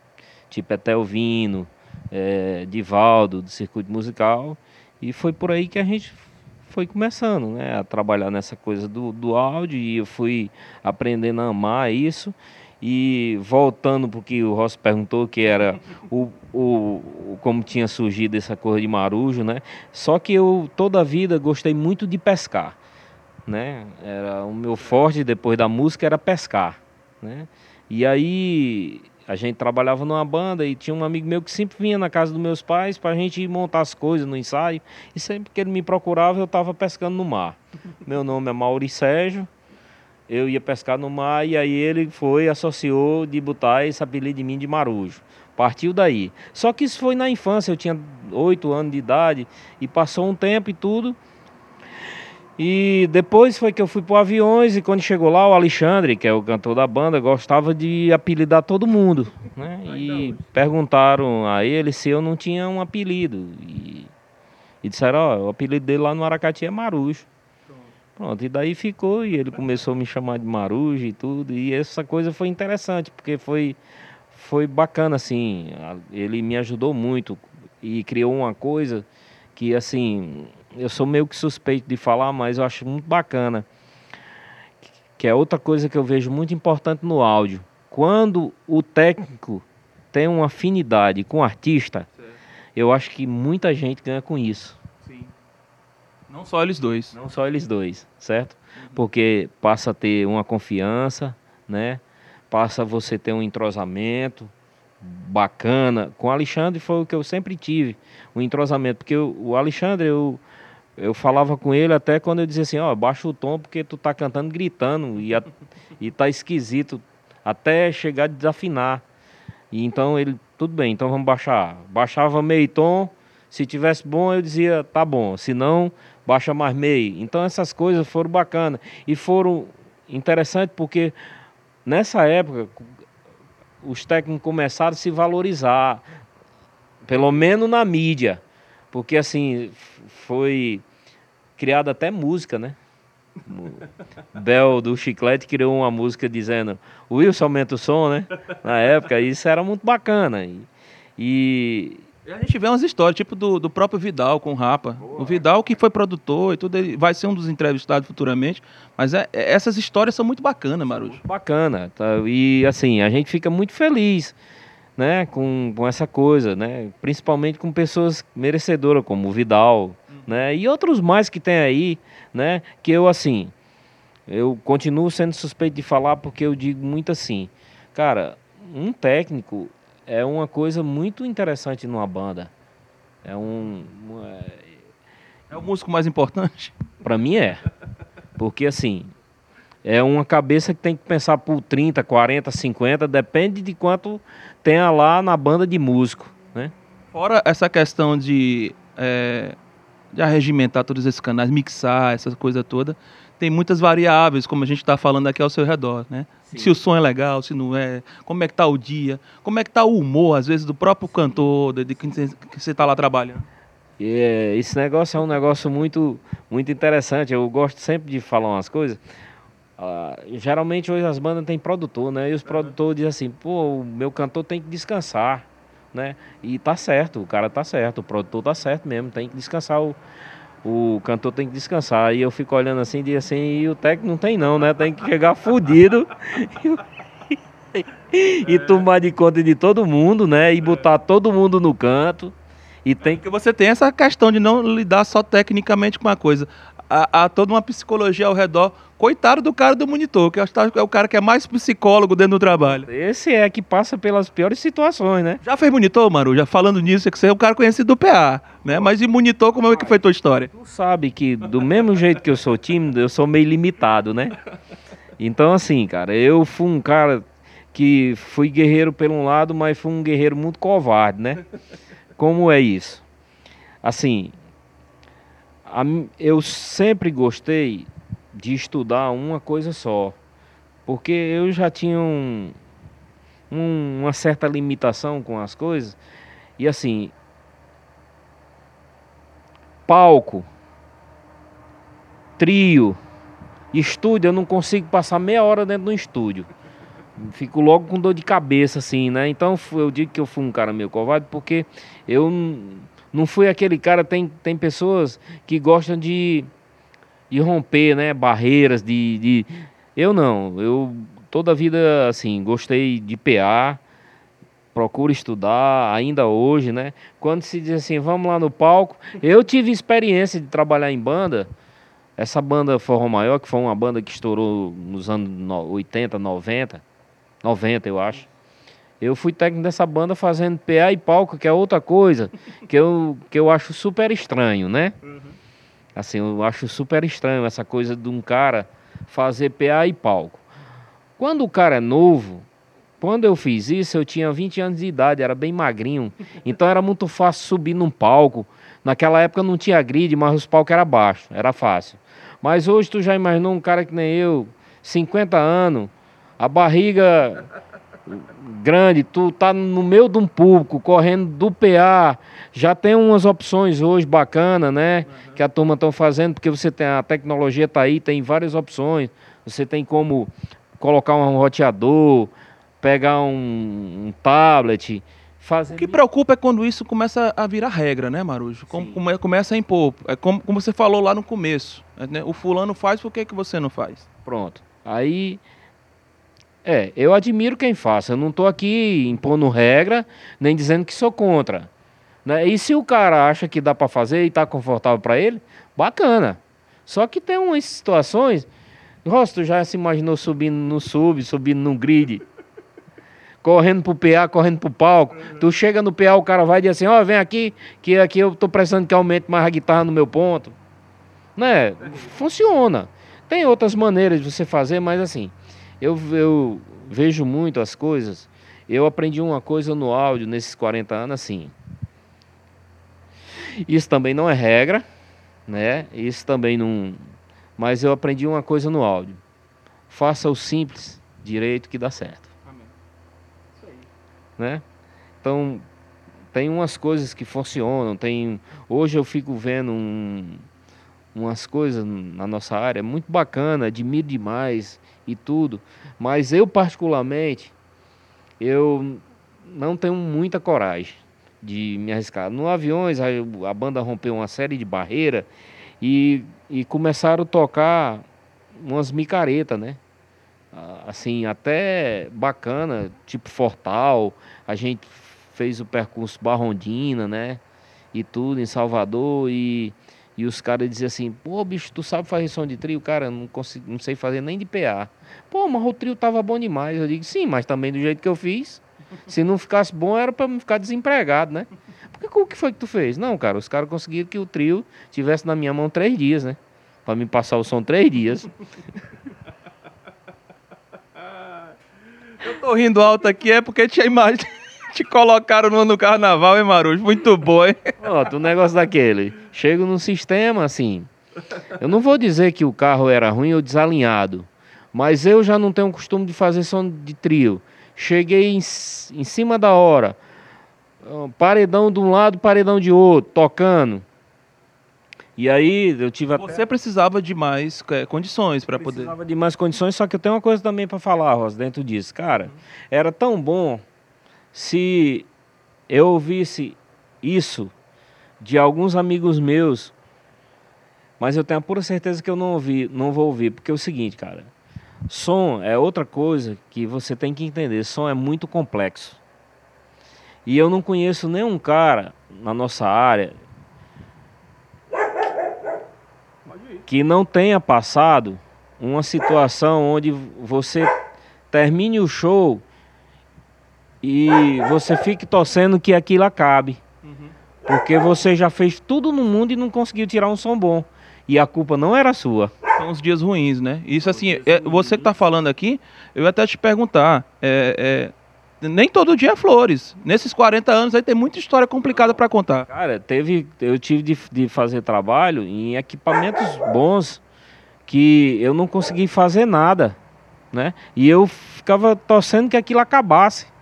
tipo Etelvino, é, Divaldo, do circuito musical, e foi por aí que a gente foi começando né, a trabalhar nessa coisa do, do áudio e eu fui aprendendo a amar isso. E voltando para o que o Ross perguntou, que era o, o, como tinha surgido essa coisa de marujo, né? Só que eu toda a vida gostei muito de pescar, né? Era o meu forte depois da música era pescar, né? E aí a gente trabalhava numa banda e tinha um amigo meu que sempre vinha na casa dos meus pais para a gente montar as coisas no ensaio. E sempre que ele me procurava, eu estava pescando no mar. Meu nome é Maurício Sérgio. Eu ia pescar no mar e aí ele foi, associou de botar esse apelido de mim de Marujo. Partiu daí. Só que isso foi na infância, eu tinha oito anos de idade e passou um tempo e tudo. E depois foi que eu fui para Aviões e quando chegou lá o Alexandre, que é o cantor da banda, gostava de apelidar todo mundo, né? E perguntaram a ele se eu não tinha um apelido. E, e disseram, ó, oh, o apelido dele lá no Aracati é Marujo. Pronto, e daí ficou e ele começou a me chamar de Marujo e tudo. E essa coisa foi interessante, porque foi, foi bacana, assim. Ele me ajudou muito e criou uma coisa que, assim, eu sou meio que suspeito de falar, mas eu acho muito bacana. Que é outra coisa que eu vejo muito importante no áudio. Quando o técnico tem uma afinidade com o artista, certo. eu acho que muita gente ganha com isso. Sim. Não só eles dois. Não só eles dois, certo? Uhum. Porque passa a ter uma confiança, né? Passa você ter um entrosamento, bacana. Com o Alexandre foi o que eu sempre tive, o entrosamento, porque o Alexandre eu eu falava com ele até quando eu dizia assim, ó, oh, baixa o tom porque tu tá cantando gritando e, a, e tá esquisito até chegar a desafinar. E então ele, tudo bem, então vamos baixar. Baixava meio tom, se tivesse bom eu dizia, tá bom, se não, baixa mais meio. Então essas coisas foram bacanas e foram interessantes porque nessa época os técnicos começaram a se valorizar, pelo menos na mídia, porque assim foi criada até música, né? Bel do Chiclete criou uma música dizendo o Wilson aumenta o som, né? Na época, isso era muito bacana. E, e... a gente vê umas histórias, tipo do, do próprio Vidal com o Rapa. Boa. O Vidal que foi produtor e tudo, ele vai ser um dos entrevistados futuramente. Mas é, é essas histórias são muito bacanas, Marujo. Bacana. Tá? E assim, a gente fica muito feliz né, com, com essa coisa, né? Principalmente com pessoas merecedoras, como o Vidal, hum. né? E outros mais que tem aí, né? Que eu, assim, eu continuo sendo suspeito de falar porque eu digo muito assim, cara, um técnico é uma coisa muito interessante numa banda. É um... É, é o músico mais importante? Para mim é. Porque, assim, é uma cabeça que tem que pensar por 30, 40, 50, depende de quanto tenha lá na banda de músico, né? Fora essa questão de, é, de arregimentar todos esses canais, mixar, essa coisa toda, tem muitas variáveis, como a gente está falando aqui ao seu redor, né? Sim. Se o som é legal, se não é, como é que tá o dia, como é que tá o humor, às vezes, do próprio cantor, de, de que você está lá trabalhando. É, esse negócio é um negócio muito, muito interessante. Eu gosto sempre de falar umas coisas. Uh, geralmente hoje as bandas têm produtor, né? E os produtores dizem assim, pô, o meu cantor tem que descansar, né? E tá certo, o cara tá certo, o produtor tá certo mesmo, tem que descansar, o, o cantor tem que descansar. E eu fico olhando assim, e assim, e o técnico não tem não, né? Tem que chegar fudido. e tomar de conta de todo mundo, né? E botar todo mundo no canto. E tem que você tem essa questão de não lidar só tecnicamente com uma coisa. Há, há toda uma psicologia ao redor. Coitado do cara do monitor, que é o cara que é mais psicólogo dentro do trabalho. Esse é que passa pelas piores situações, né? Já fez monitor, Maru? Já falando nisso, é que você é um cara conhecido do PA, né? Mas e monitor, como é que foi a tua história? Tu sabe que do mesmo jeito que eu sou tímido, eu sou meio limitado, né? Então, assim, cara, eu fui um cara que fui guerreiro por um lado, mas fui um guerreiro muito covarde, né? Como é isso? Assim, eu sempre gostei de estudar uma coisa só, porque eu já tinha um, um, uma certa limitação com as coisas, e assim, palco, trio, estúdio, eu não consigo passar meia hora dentro do estúdio. Fico logo com dor de cabeça, assim, né? Então eu digo que eu fui um cara meio covarde porque eu não fui aquele cara. Tem, tem pessoas que gostam de, de romper, né? Barreiras, de, de. Eu não. Eu toda a vida, assim, gostei de PA. Procuro estudar ainda hoje, né? Quando se diz assim, vamos lá no palco. Eu tive experiência de trabalhar em banda. Essa banda Forró Maior, que foi uma banda que estourou nos anos 80, 90, 90 eu acho. Eu fui técnico dessa banda fazendo PA e palco, que é outra coisa que eu, que eu acho super estranho, né? Uhum. Assim, eu acho super estranho essa coisa de um cara fazer PA e palco. Quando o cara é novo, quando eu fiz isso, eu tinha 20 anos de idade, era bem magrinho. Então era muito fácil subir num palco. Naquela época não tinha grid, mas os palcos eram baixos, era fácil. Mas hoje tu já imaginou um cara que nem eu, 50 anos, a barriga grande, tu tá no meio de um público, correndo do PA, já tem umas opções hoje bacanas, né? Uhum. Que a turma estão fazendo, porque você tem a tecnologia tá aí, tem várias opções. Você tem como colocar um roteador, pegar um, um tablet, fazer. O que preocupa é quando isso começa a virar regra, né, Marujo? Como, como começa a impor. É como, como você falou lá no começo. Né? O fulano faz, por que, que você não faz? Pronto. Aí é, eu admiro quem faça. Eu não estou aqui impondo regra, nem dizendo que sou contra. Né? E se o cara acha que dá para fazer e está confortável para ele, bacana. Só que tem umas situações. Nossa, tu já se imaginou subindo no sub, subindo no grid, correndo pro PA, correndo pro palco. Tu chega no PA, o cara vai dizer assim: Ó, oh, vem aqui, que aqui eu tô precisando que aumente mais a guitarra no meu ponto. Né? Funciona. Tem outras maneiras de você fazer, mas assim. Eu, eu vejo muito as coisas. Eu aprendi uma coisa no áudio nesses 40 anos assim. Isso também não é regra, né? Isso também não. Mas eu aprendi uma coisa no áudio. Faça o simples direito que dá certo. Amém. Isso aí. Né? Então, tem umas coisas que funcionam. Tem... Hoje eu fico vendo um... umas coisas na nossa área muito bacana, admiro demais e tudo. Mas eu, particularmente, eu não tenho muita coragem de me arriscar. No Aviões, a, banda rompeu uma série de barreiras e, e começaram a tocar umas micaretas, né? Assim, até bacana, tipo Fortal. A gente fez o percurso Barrondina, né? E tudo em Salvador e e os caras diziam assim, pô, bicho, tu sabe fazer som de trio? Cara, não, consigo, não sei fazer nem de PA. Pô, mas o trio tava bom demais. Eu digo, sim, mas também do jeito que eu fiz. Se não ficasse bom, era para ficar desempregado, né? Porque o que foi que tu fez? Não, cara, os caras conseguiram que o trio tivesse na minha mão três dias, né? Para me passar o som três dias. Eu tô rindo alto aqui é porque tinha imagem. Te colocaram no, no carnaval, hein, Marujo? Muito bom, hein? Ó, o negócio daquele. Chego no sistema, assim. Eu não vou dizer que o carro era ruim ou desalinhado, mas eu já não tenho o costume de fazer som de trio. Cheguei em, em cima da hora, paredão de um lado, paredão de outro, tocando. E aí eu tive até... Você precisava de mais é, condições para poder. Precisava de mais condições, só que eu tenho uma coisa também para falar, Rosa, dentro disso. Cara, era tão bom se eu ouvisse isso de alguns amigos meus, mas eu tenho a pura certeza que eu não ouvi, não vou ouvir, porque é o seguinte, cara. Som é outra coisa que você tem que entender. Som é muito complexo. E eu não conheço nenhum cara na nossa área que não tenha passado uma situação onde você termine o show e você fique torcendo que aquilo acabe. Uhum. Porque você já fez tudo no mundo e não conseguiu tirar um som bom. E a culpa não era sua. São os dias ruins, né? Isso assim, é, você que está falando aqui, eu ia até te perguntar. É, é, nem todo dia é flores. Nesses 40 anos aí tem muita história complicada para contar. Cara, teve, eu tive de, de fazer trabalho em equipamentos bons que eu não consegui fazer nada, né? E eu ficava torcendo que aquilo acabasse.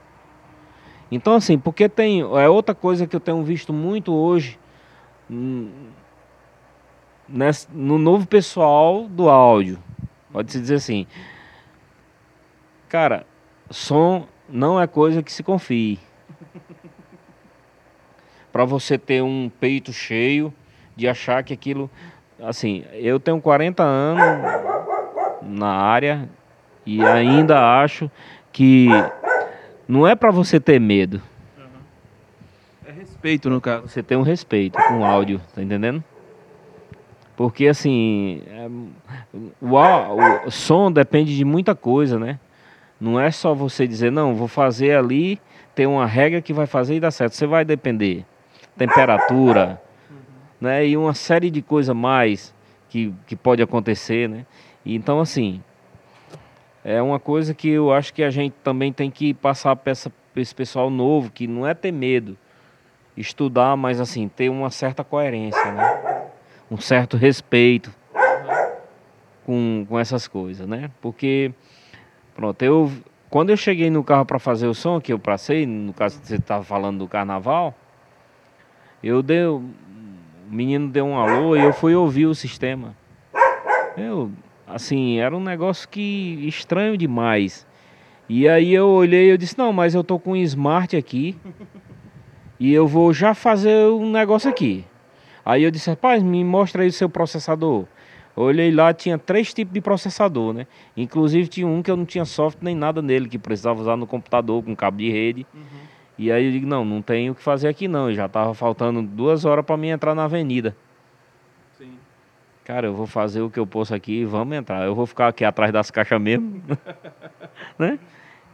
Então, assim, porque tem. É outra coisa que eu tenho visto muito hoje hum, nesse, no novo pessoal do áudio. Pode-se dizer assim. Cara, som não é coisa que se confie. Para você ter um peito cheio de achar que aquilo. Assim, eu tenho 40 anos na área e ainda acho que não é para você ter medo. É respeito, no caso. Você tem um respeito com o áudio, tá entendendo? Porque assim, é, o, o, o som depende de muita coisa, né? Não é só você dizer, não, vou fazer ali, tem uma regra que vai fazer e dá certo. Você vai depender. Temperatura, uhum. né? E uma série de coisas mais que, que pode acontecer, né? E, então, assim, é uma coisa que eu acho que a gente também tem que passar para esse pessoal novo, que não é ter medo, estudar, mas assim, ter uma certa coerência, né? Um certo respeito com, com essas coisas, né? Porque, pronto, eu quando eu cheguei no carro para fazer o som, que eu passei, no caso você estava falando do carnaval, eu dei, o menino deu um alô e eu fui ouvir o sistema. Eu Assim, era um negócio que estranho demais. E aí eu olhei e eu disse, não, mas eu tô com um smart aqui e eu vou já fazer um negócio aqui. Aí eu disse, rapaz, me mostra aí o seu processador. Eu olhei lá, tinha três tipos de processador, né? Inclusive tinha um que eu não tinha software nem nada nele, que precisava usar no computador com cabo de rede. Uhum. E aí eu digo, não, não tenho o que fazer aqui não. já tava faltando duas horas para mim entrar na avenida. Cara, eu vou fazer o que eu posso aqui e vamos entrar. Eu vou ficar aqui atrás das caixas mesmo. né?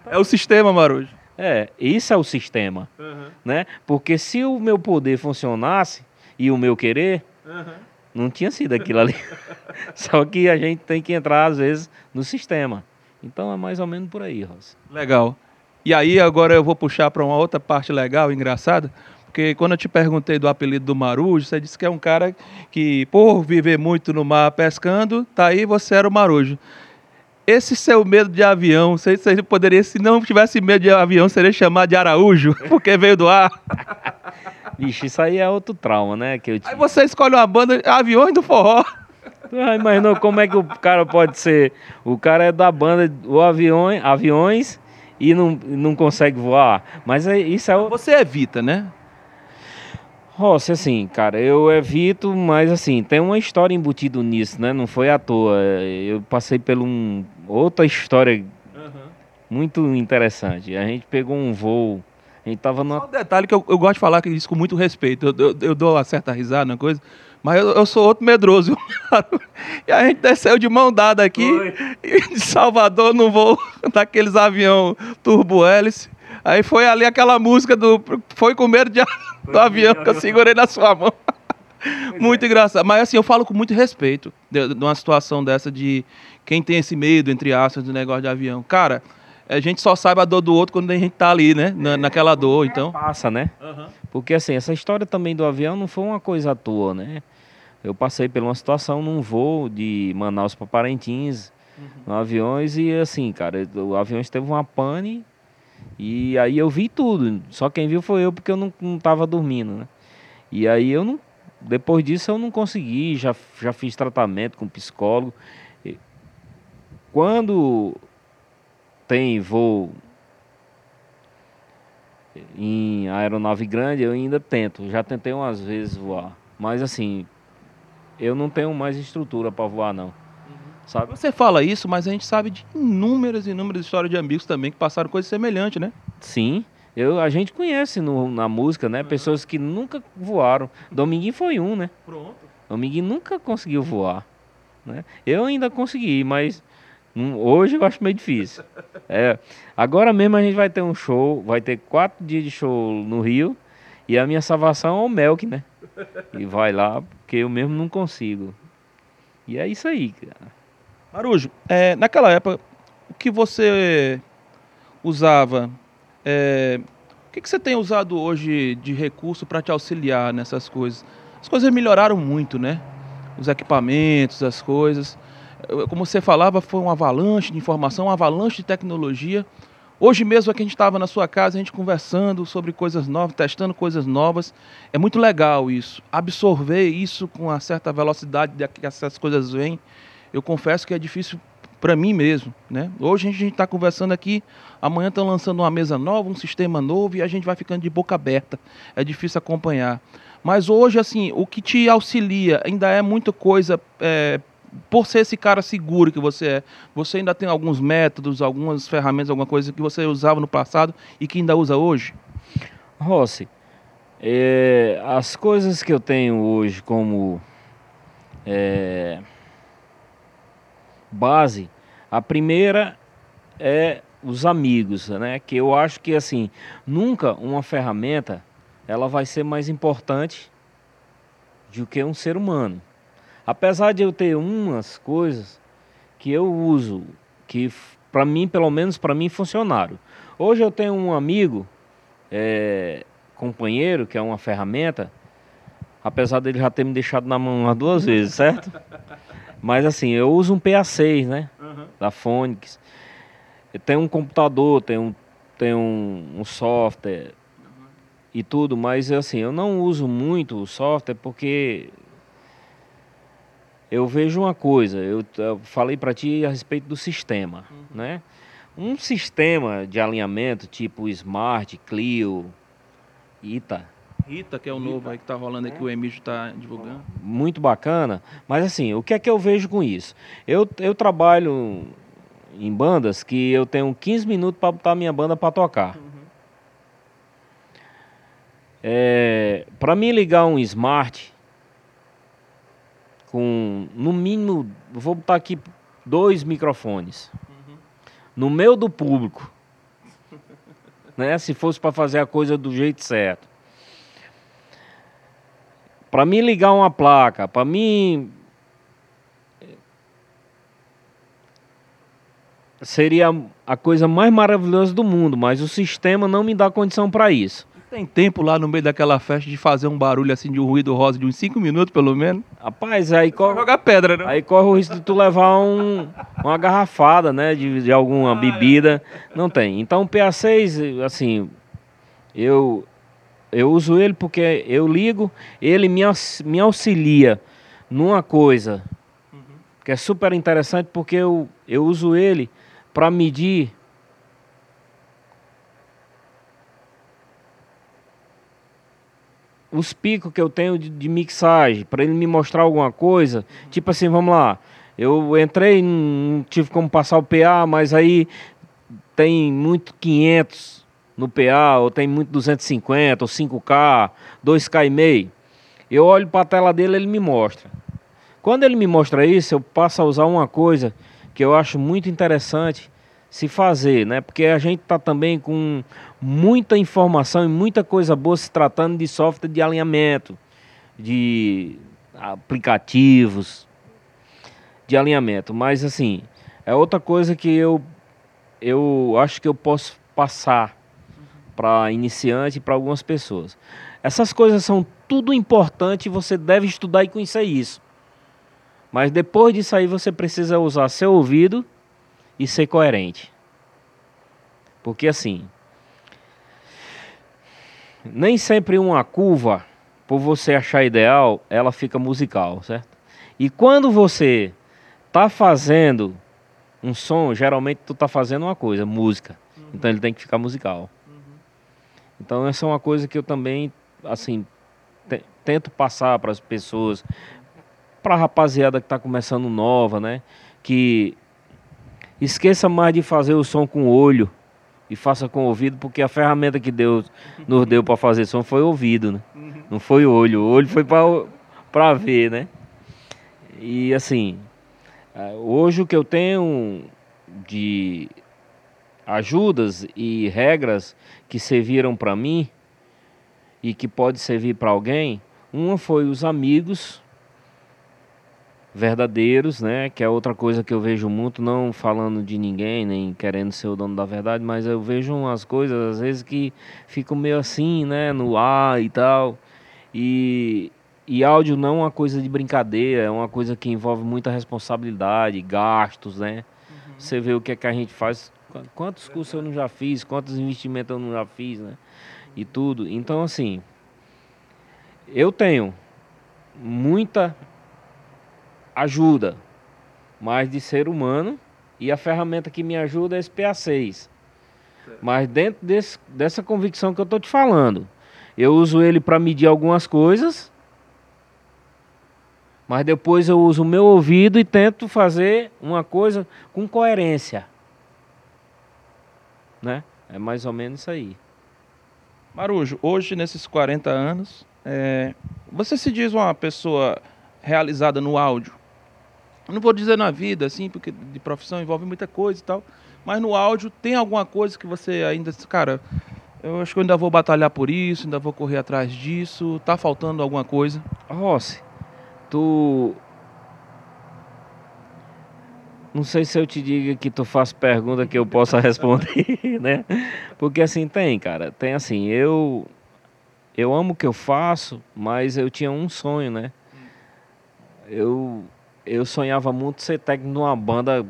É o sistema, Marujo. É, isso é o sistema. Uhum. Né? Porque se o meu poder funcionasse e o meu querer, uhum. não tinha sido aquilo ali. Só que a gente tem que entrar, às vezes, no sistema. Então é mais ou menos por aí, Rosa. Legal. E aí, agora eu vou puxar para uma outra parte legal, engraçada. Porque quando eu te perguntei do apelido do Marujo, você disse que é um cara que, por viver muito no mar pescando, tá aí, você era o Marujo. Esse seu medo de avião, você, você poderia, se não tivesse medo de avião, seria chamado de Araújo, porque veio do ar. Vixe, isso aí é outro trauma, né? Que eu Aí você escolhe uma banda Aviões do Forró. Ah, imaginou como é que o cara pode ser? O cara é da banda o aviões, aviões e não, não consegue voar. Mas é, isso é. Você evita, né? Rossi, assim, cara, eu evito, mas assim, tem uma história embutida nisso, né? Não foi à toa. Eu passei por um, outra história uhum. muito interessante. A gente pegou um voo, a gente tava numa... Só um detalhe que eu, eu gosto de falar isso com muito respeito. Eu, eu, eu dou uma certa risada na coisa, mas eu, eu, sou outro medroso. e a gente desceu de mão dada aqui, de Salvador, no voo daqueles avião turbo hélice. Aí foi ali aquela música do. Foi com medo de, do avião que eu segurei na sua mão. muito engraçado. Mas assim, eu falo com muito respeito de, de, uma situação dessa de quem tem esse medo, entre aspas, do negócio de avião. Cara, a gente só sabe a dor do outro quando a gente tá ali, né? Na, naquela dor, então. Passa, né? Uhum. Porque assim, essa história também do avião não foi uma coisa à toa, né? Eu passei por uma situação num voo de Manaus para Parintins, uhum. no aviões, e assim, cara, o avião teve uma pane e aí eu vi tudo. Só quem viu foi eu porque eu não, não tava dormindo, né? E aí eu não. Depois disso eu não consegui, já, já fiz tratamento com psicólogo. Quando tem voo em aeronave grande, eu ainda tento. Já tentei umas vezes voar. Mas assim, eu não tenho mais estrutura para voar não. Sabe? Você fala isso, mas a gente sabe de inúmeras e inúmeras histórias de amigos também que passaram coisas semelhantes, né? Sim. Eu, a gente conhece no, na música, né? Pessoas que nunca voaram. Dominguinho foi um, né? Pronto. Dominguinho nunca conseguiu voar. Né? Eu ainda consegui, mas hum, hoje eu acho meio difícil. É, agora mesmo a gente vai ter um show, vai ter quatro dias de show no Rio. E a minha salvação é o Melk, né? E vai lá, porque eu mesmo não consigo. E é isso aí, cara. Marujo, é, naquela época, o que você usava? é, o que, que você tem usado hoje de recurso para te auxiliar nessas coisas? As coisas melhoraram muito, né? Os equipamentos, as coisas. Como você falava, foi um avalanche de informação, um avalanche de tecnologia. Hoje mesmo aqui a gente estava na sua casa, a gente conversando sobre coisas novas, testando coisas novas. É muito legal isso. Absorver isso com uma certa velocidade que essas coisas vêm. Eu confesso que é difícil para mim mesmo, né? Hoje a gente está conversando aqui, amanhã estão lançando uma mesa nova, um sistema novo e a gente vai ficando de boca aberta. É difícil acompanhar. Mas hoje, assim, o que te auxilia ainda é muita coisa. É, por ser esse cara seguro que você é, você ainda tem alguns métodos, algumas ferramentas, alguma coisa que você usava no passado e que ainda usa hoje? Rossi, é, as coisas que eu tenho hoje como é, base, a primeira é os amigos, né? Que eu acho que assim, nunca uma ferramenta ela vai ser mais importante do que um ser humano. Apesar de eu ter umas coisas que eu uso que para mim, pelo menos para mim funcionaram. Hoje eu tenho um amigo, é, companheiro, que é uma ferramenta, apesar dele já ter me deixado na mão umas duas vezes, certo? Mas assim, eu uso um PA6, né? Uhum. Da Phonics. Tem um computador, tem um, tem um, um software uhum. e tudo, mas assim, eu não uso muito o software porque eu vejo uma coisa, eu, eu falei para ti a respeito do sistema, uhum. né? Um sistema de alinhamento tipo Smart, Clio, ITA, Rita, que é o Rita. novo aí que tá rolando aqui, é. o Emílio está divulgando. Muito bacana. Mas assim, o que é que eu vejo com isso? Eu, eu trabalho em bandas que eu tenho 15 minutos para botar minha banda para tocar. Uhum. É, para mim ligar um smart com no mínimo, vou botar aqui dois microfones. Uhum. No meio do público. né? Se fosse para fazer a coisa do jeito certo. Para mim ligar uma placa, para mim seria a coisa mais maravilhosa do mundo, mas o sistema não me dá condição para isso. Tem tempo lá no meio daquela festa de fazer um barulho assim de um ruído rosa de uns 5 minutos, pelo menos? Rapaz, aí corre. Jogar pedra, né? Aí corre o risco de tu levar um, uma garrafada, né? De, de alguma ah, bebida. É. Não tem. Então o PA6, assim, eu, eu uso ele porque eu ligo, ele me, me auxilia numa coisa uhum. que é super interessante porque eu, eu uso ele para medir os picos que eu tenho de, de mixagem, para ele me mostrar alguma coisa. Uhum. Tipo assim, vamos lá. Eu entrei, não tive como passar o PA, mas aí tem muito 500 no PA, ou tem muito 250, ou 5K, 2K e meio. Eu olho para a tela dele, ele me mostra. Quando ele me mostra isso, eu passo a usar uma coisa que eu acho muito interessante se fazer, né? Porque a gente está também com muita informação e muita coisa boa se tratando de software de alinhamento, de aplicativos de alinhamento. Mas assim, é outra coisa que eu eu acho que eu posso passar para iniciante e para algumas pessoas. Essas coisas são tudo importante você deve estudar e conhecer isso. Mas depois disso aí você precisa usar seu ouvido e ser coerente. Porque assim, nem sempre uma curva, por você achar ideal, ela fica musical, certo? E quando você tá fazendo um som, geralmente tu tá fazendo uma coisa, música. Então ele tem que ficar musical. Então essa é uma coisa que eu também, assim, tento passar para as pessoas, para a rapaziada que está começando nova, né? que esqueça mais de fazer o som com o olho e faça com o ouvido, porque a ferramenta que Deus nos deu para fazer som foi o ouvido, né? Não foi o olho. O olho foi para ver, né? E assim, hoje o que eu tenho de ajudas e regras que serviram para mim e que pode servir para alguém, uma foi os amigos verdadeiros, né? Que é outra coisa que eu vejo muito, não falando de ninguém, nem querendo ser o dono da verdade, mas eu vejo umas coisas às vezes que ficam meio assim, né? No ar e tal. E, e áudio não é uma coisa de brincadeira, é uma coisa que envolve muita responsabilidade, gastos, né? Uhum. Você vê o que é que a gente faz, quantos cursos eu não já fiz, quantos investimentos eu não já fiz, né? E tudo. Então, assim, eu tenho muita ajuda, mas de ser humano, e a ferramenta que me ajuda é esse PA6. Mas dentro desse, dessa convicção que eu estou te falando, eu uso ele para medir algumas coisas mas depois eu uso o meu ouvido e tento fazer uma coisa com coerência. Né? É mais ou menos isso aí. Marujo, hoje nesses 40 anos, é, você se diz uma pessoa realizada no áudio? não vou dizer na vida, assim, porque de profissão envolve muita coisa e tal, mas no áudio tem alguma coisa que você ainda, cara, eu acho que eu ainda vou batalhar por isso, ainda vou correr atrás disso, tá faltando alguma coisa? Rossi, tu não sei se eu te digo que tu faz pergunta que eu possa responder, né? Porque assim tem, cara. Tem assim, eu eu amo o que eu faço, mas eu tinha um sonho, né? Eu eu sonhava muito ser técnico numa banda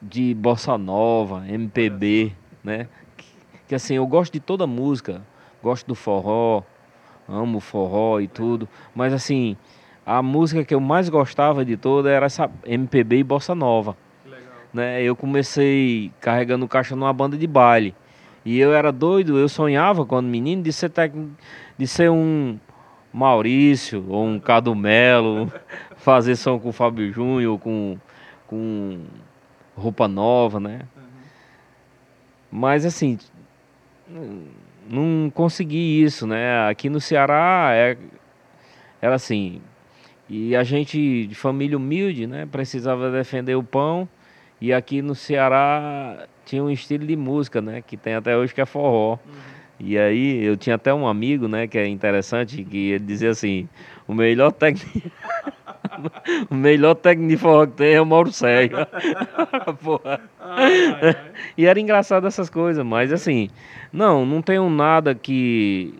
de bossa nova, MPB, né? Que, que assim, eu gosto de toda música, gosto do forró, amo forró e tudo, mas assim, a música que eu mais gostava de toda era essa MPB e bossa nova. Né? Eu comecei carregando caixa numa banda de baile. E eu era doido, eu sonhava quando menino de ser técnico, de ser um Maurício ou um Cadu Melo, fazer som com o Fábio Júnior, com com roupa nova, né? Uhum. Mas assim, não consegui isso, né? Aqui no Ceará é, era assim. E a gente de família humilde, né? Precisava defender o pão. E aqui no Ceará tinha um estilo de música, né? Que tem até hoje que é forró. Uhum. E aí eu tinha até um amigo, né? Que é interessante, que ele dizia assim: o melhor técnico. o melhor técnico de forró que tem é o Mauro Sérgio. Porra. Ai, ai, ai. E era engraçado essas coisas, mas assim, não, não tenho nada que.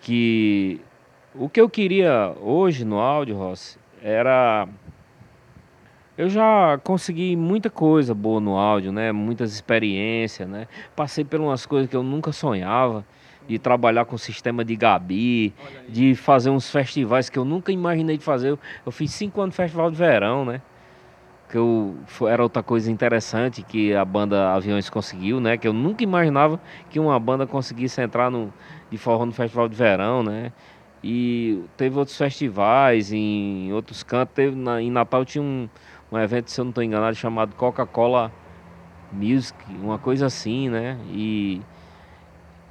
Que. O que eu queria hoje no áudio, Rossi, era. Eu já consegui muita coisa boa no áudio, né? Muitas experiências, né? Passei por umas coisas que eu nunca sonhava de trabalhar com sistema de Gabi, de fazer uns festivais que eu nunca imaginei de fazer. Eu fiz cinco anos de festival de verão, né? Que eu, era outra coisa interessante que a banda Aviões conseguiu, né? Que eu nunca imaginava que uma banda conseguisse entrar no, de forró no festival de verão, né? E teve outros festivais em outros cantos. Teve na, em Natal tinha um, um evento, se eu não estou enganado, chamado Coca-Cola Music, uma coisa assim, né? E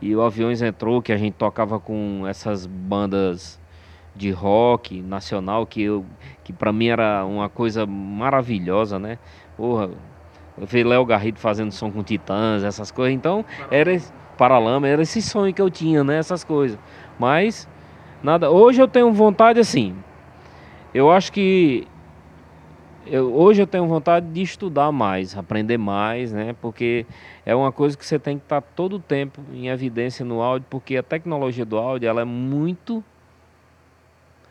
e o Aviões entrou, que a gente tocava com essas bandas de rock nacional, que, que para mim era uma coisa maravilhosa, né? Porra, eu vi Léo Garrido fazendo som com Titãs, essas coisas. Então, era Paralama, era esse sonho que eu tinha, né? Essas coisas. Mas, nada. Hoje eu tenho vontade assim. Eu acho que eu, hoje eu tenho vontade de estudar mais, aprender mais, né? Porque é uma coisa que você tem que estar todo o tempo em evidência no áudio, porque a tecnologia do áudio ela é muito,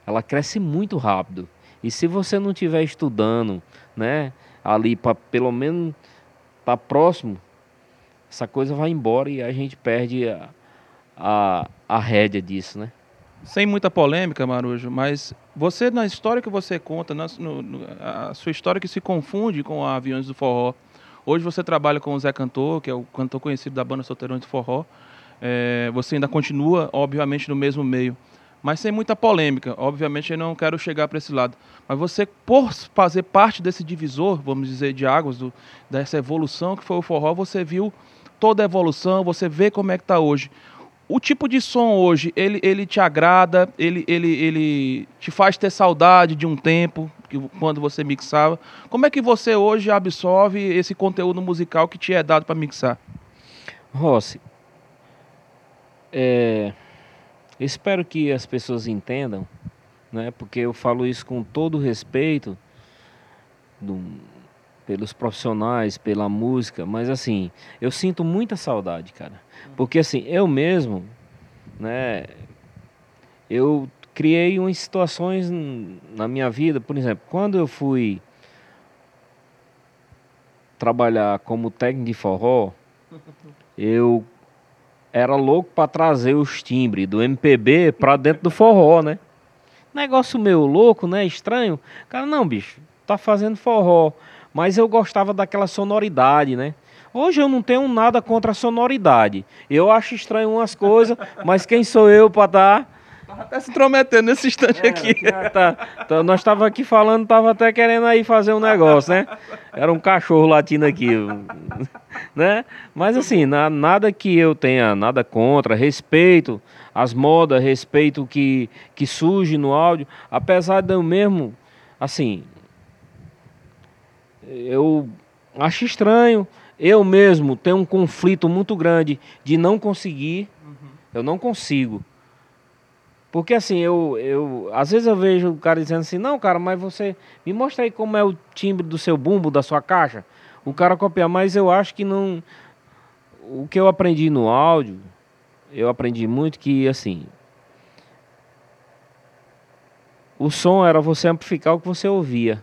ela cresce muito rápido. E se você não estiver estudando, né? Ali para pelo menos estar tá próximo, essa coisa vai embora e a gente perde a, a, a rédea disso, né? Sem muita polêmica, Marujo, mas você, na história que você conta, na, no, a sua história que se confunde com a Aviões do Forró, hoje você trabalha com o Zé Cantor, que é o cantor conhecido da banda Solteirões do Forró, é, você ainda continua, obviamente, no mesmo meio, mas sem muita polêmica. Obviamente eu não quero chegar para esse lado. Mas você, por fazer parte desse divisor, vamos dizer, de águas, do, dessa evolução que foi o forró, você viu toda a evolução, você vê como é que está hoje. O tipo de som hoje, ele, ele te agrada, ele, ele, ele te faz ter saudade de um tempo, que, quando você mixava. Como é que você hoje absorve esse conteúdo musical que te é dado para mixar? Rossi, é, espero que as pessoas entendam, né? Porque eu falo isso com todo respeito do, pelos profissionais, pela música, mas assim, eu sinto muita saudade, cara. Porque assim, eu mesmo, né, eu criei umas situações na minha vida, por exemplo, quando eu fui trabalhar como técnico de forró, eu era louco para trazer os timbres do MPB para dentro do forró, né? Negócio meu louco, né? Estranho. Cara, não, bicho, tá fazendo forró. Mas eu gostava daquela sonoridade, né? Hoje eu não tenho nada contra a sonoridade. Eu acho estranho umas coisas, mas quem sou eu para dar Tava até se intrometendo nesse instante é, aqui. Tá, tá, nós estava aqui falando, tava até querendo aí fazer um negócio, né? Era um cachorro latindo aqui, né? Mas assim, na, nada que eu tenha nada contra, respeito as modas, respeito o que, que surge no áudio, apesar de eu mesmo, assim, eu acho estranho, eu mesmo tenho um conflito muito grande de não conseguir, uhum. eu não consigo porque assim, eu, eu. Às vezes eu vejo o cara dizendo assim, não, cara, mas você. Me mostra aí como é o timbre do seu bumbo, da sua caixa. O cara copia, mas eu acho que não. O que eu aprendi no áudio, eu aprendi muito que assim. O som era você amplificar o que você ouvia.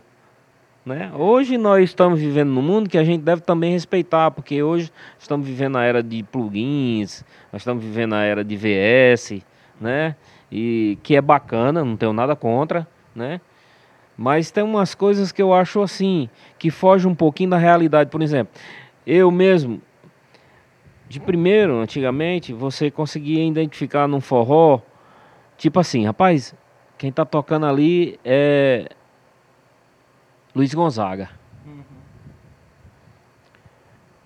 Né? Hoje nós estamos vivendo num mundo que a gente deve também respeitar, porque hoje estamos vivendo a era de plugins, nós estamos vivendo a era de VS, né? e que é bacana, não tenho nada contra, né? Mas tem umas coisas que eu acho assim, que fogem um pouquinho da realidade. Por exemplo, eu mesmo, de primeiro, antigamente, você conseguia identificar num forró, tipo assim, rapaz, quem tá tocando ali é Luiz Gonzaga. Uhum.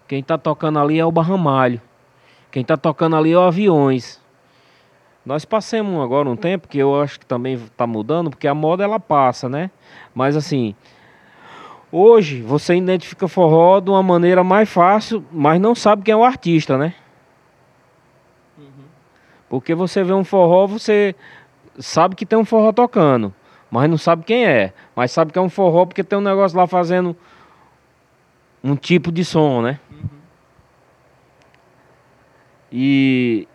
Quem tá tocando ali é o Barramalho. Quem tá tocando ali é o Aviões. Nós passamos agora um tempo que eu acho que também está mudando, porque a moda ela passa, né? Mas assim, hoje você identifica forró de uma maneira mais fácil, mas não sabe quem é o artista, né? Uhum. Porque você vê um forró, você sabe que tem um forró tocando, mas não sabe quem é. Mas sabe que é um forró porque tem um negócio lá fazendo um tipo de som, né? Uhum. E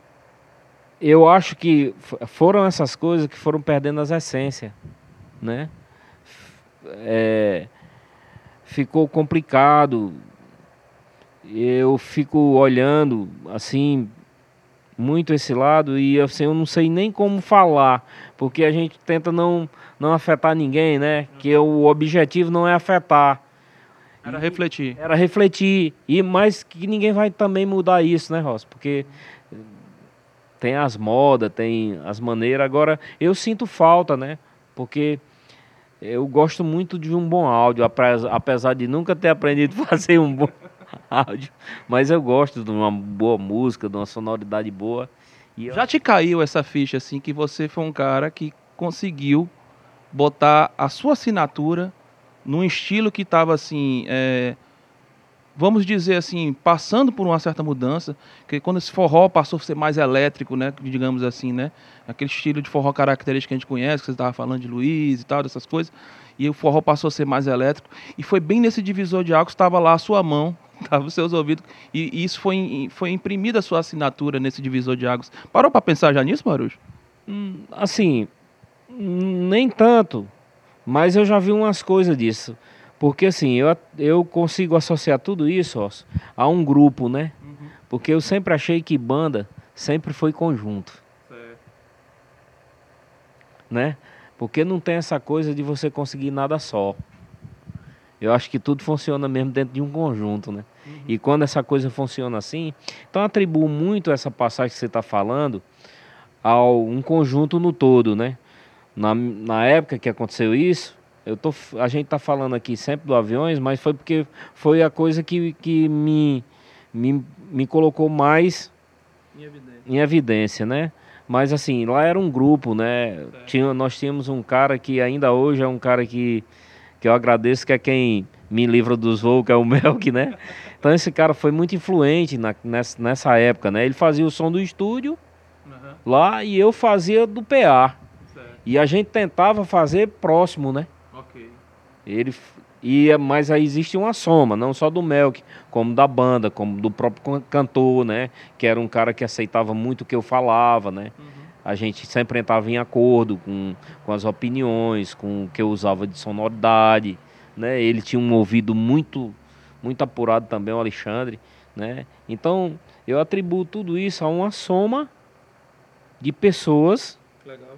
eu acho que foram essas coisas que foram perdendo as essências, né? É, ficou complicado. Eu fico olhando assim muito esse lado e assim, eu não sei nem como falar, porque a gente tenta não não afetar ninguém, né? Que o objetivo não é afetar. Era refletir. Era refletir. E mais que ninguém vai também mudar isso, né, Ross? Porque tem as modas, tem as maneiras. Agora, eu sinto falta, né? Porque eu gosto muito de um bom áudio, apesar de nunca ter aprendido a fazer um bom Mas eu gosto de uma boa música, de uma sonoridade boa. Eu... Já te caiu essa ficha, assim, que você foi um cara que conseguiu botar a sua assinatura num estilo que estava, assim... É vamos dizer assim, passando por uma certa mudança, que quando esse forró passou a ser mais elétrico, né, digamos assim, né, aquele estilo de forró característico que a gente conhece, que você estava falando de Luiz e tal, dessas coisas, e o forró passou a ser mais elétrico, e foi bem nesse divisor de águas, estava lá a sua mão, estava os seus ouvidos, e, e, isso foi, foi imprimida a sua assinatura nesse divisor de águas. Parou para pensar já nisso, Marujo? Hum, assim, nem tanto, mas eu já vi umas coisas disso. Porque assim, eu, eu consigo associar tudo isso ó, a um grupo, né? Uhum. Porque eu sempre achei que banda sempre foi conjunto. Certo. Né? Porque não tem essa coisa de você conseguir nada só. Eu acho que tudo funciona mesmo dentro de um conjunto, né? Uhum. E quando essa coisa funciona assim, então atribuo muito essa passagem que você está falando ao um conjunto no todo, né? Na, na época que aconteceu isso, eu tô, a gente está falando aqui sempre do aviões, mas foi porque foi a coisa que, que me, me, me colocou mais em evidência. em evidência, né? Mas assim, lá era um grupo, né? Tinha, nós tínhamos um cara que ainda hoje é um cara que, que eu agradeço, que é quem me livra dos voos, que é o Melk, né? Então esse cara foi muito influente na, nessa, nessa época, né? Ele fazia o som do estúdio uhum. lá e eu fazia do PA. Certo. E a gente tentava fazer próximo, né? Ok. Ele, e, mas aí existe uma soma, não só do Melk, como da banda, como do próprio cantor, né? Que era um cara que aceitava muito o que eu falava, né? Uhum. A gente sempre entrava em acordo com, com as opiniões, com o que eu usava de sonoridade, né? Ele tinha um ouvido muito, muito apurado também, o Alexandre, né? Então, eu atribuo tudo isso a uma soma de pessoas. Legal.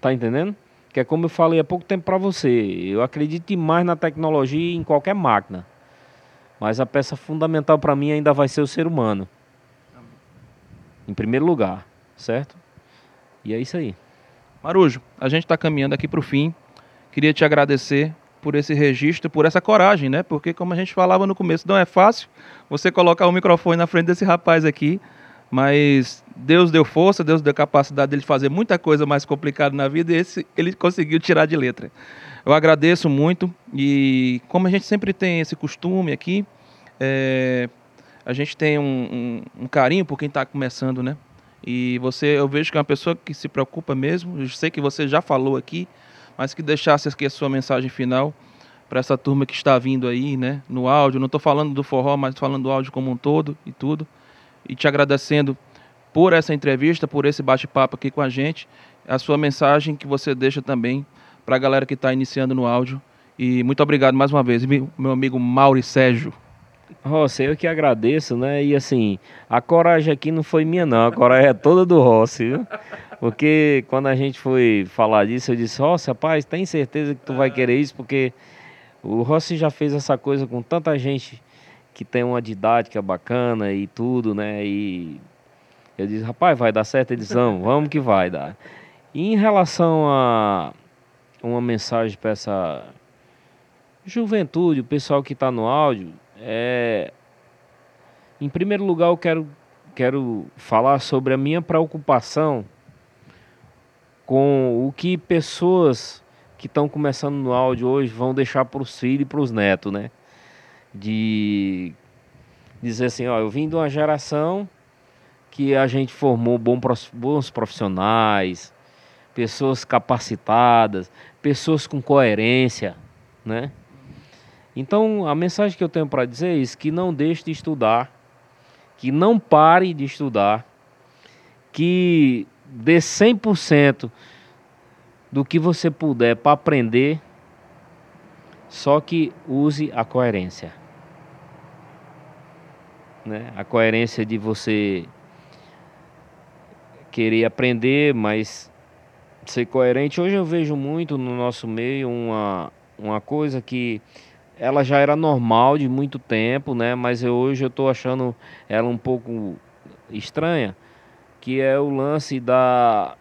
Tá entendendo? que é como eu falei há pouco tempo para você, eu acredito demais na tecnologia em qualquer máquina. Mas a peça fundamental para mim ainda vai ser o ser humano. Em primeiro lugar, certo? E é isso aí. Marujo, a gente está caminhando aqui para o fim. Queria te agradecer por esse registro, por essa coragem, né? Porque como a gente falava no começo, não é fácil você colocar o microfone na frente desse rapaz aqui mas Deus deu força, Deus deu capacidade dele fazer muita coisa mais complicada na vida e esse ele conseguiu tirar de letra. Eu agradeço muito e como a gente sempre tem esse costume aqui, é, a gente tem um, um, um carinho por quem está começando, né? E você, eu vejo que é uma pessoa que se preocupa mesmo. Eu sei que você já falou aqui, mas que deixasse aqui a sua mensagem final para essa turma que está vindo aí, né? No áudio. Não estou falando do forró, mas falando do áudio como um todo e tudo e te agradecendo por essa entrevista, por esse bate-papo aqui com a gente, a sua mensagem que você deixa também para a galera que está iniciando no áudio. E muito obrigado mais uma vez, meu amigo Mauri Sérgio. Rossi, eu que agradeço, né? E assim, a coragem aqui não foi minha, não. A coragem é toda do Rossi, viu? Porque quando a gente foi falar disso, eu disse: Rossi, rapaz, tem certeza que tu vai querer isso? Porque o Rossi já fez essa coisa com tanta gente que tem uma didática bacana e tudo, né? E eu disse, rapaz, vai dar certo edição, vamos que vai dar. E em relação a uma mensagem para essa juventude, o pessoal que está no áudio, é... em primeiro lugar eu quero, quero falar sobre a minha preocupação com o que pessoas que estão começando no áudio hoje vão deixar para os filhos e para os netos, né? de dizer assim, ó, eu vim de uma geração que a gente formou bons profissionais, pessoas capacitadas, pessoas com coerência, né? Então, a mensagem que eu tenho para dizer é isso, que não deixe de estudar, que não pare de estudar, que dê 100% do que você puder para aprender, só que use a coerência né? A coerência de você querer aprender, mas ser coerente. Hoje eu vejo muito no nosso meio uma, uma coisa que ela já era normal de muito tempo, né? Mas eu, hoje eu estou achando ela um pouco estranha, que é o lance da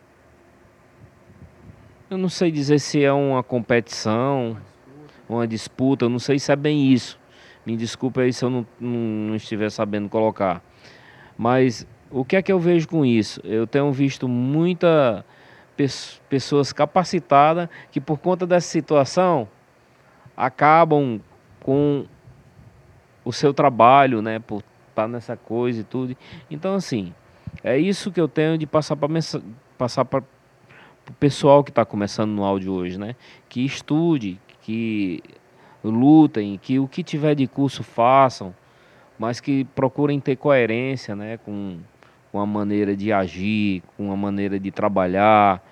eu não sei dizer se é uma competição, uma disputa, eu não sei se é bem isso. Me desculpe aí se eu não, não, não estiver sabendo colocar. Mas o que é que eu vejo com isso? Eu tenho visto muitas pessoas capacitadas que por conta dessa situação acabam com o seu trabalho, né, por estar nessa coisa e tudo. Então assim, é isso que eu tenho de passar para passar para o pessoal que está começando no áudio hoje, né, que estude, que lutem, que o que tiver de curso façam, mas que procurem ter coerência né, com, com a maneira de agir, com a maneira de trabalhar,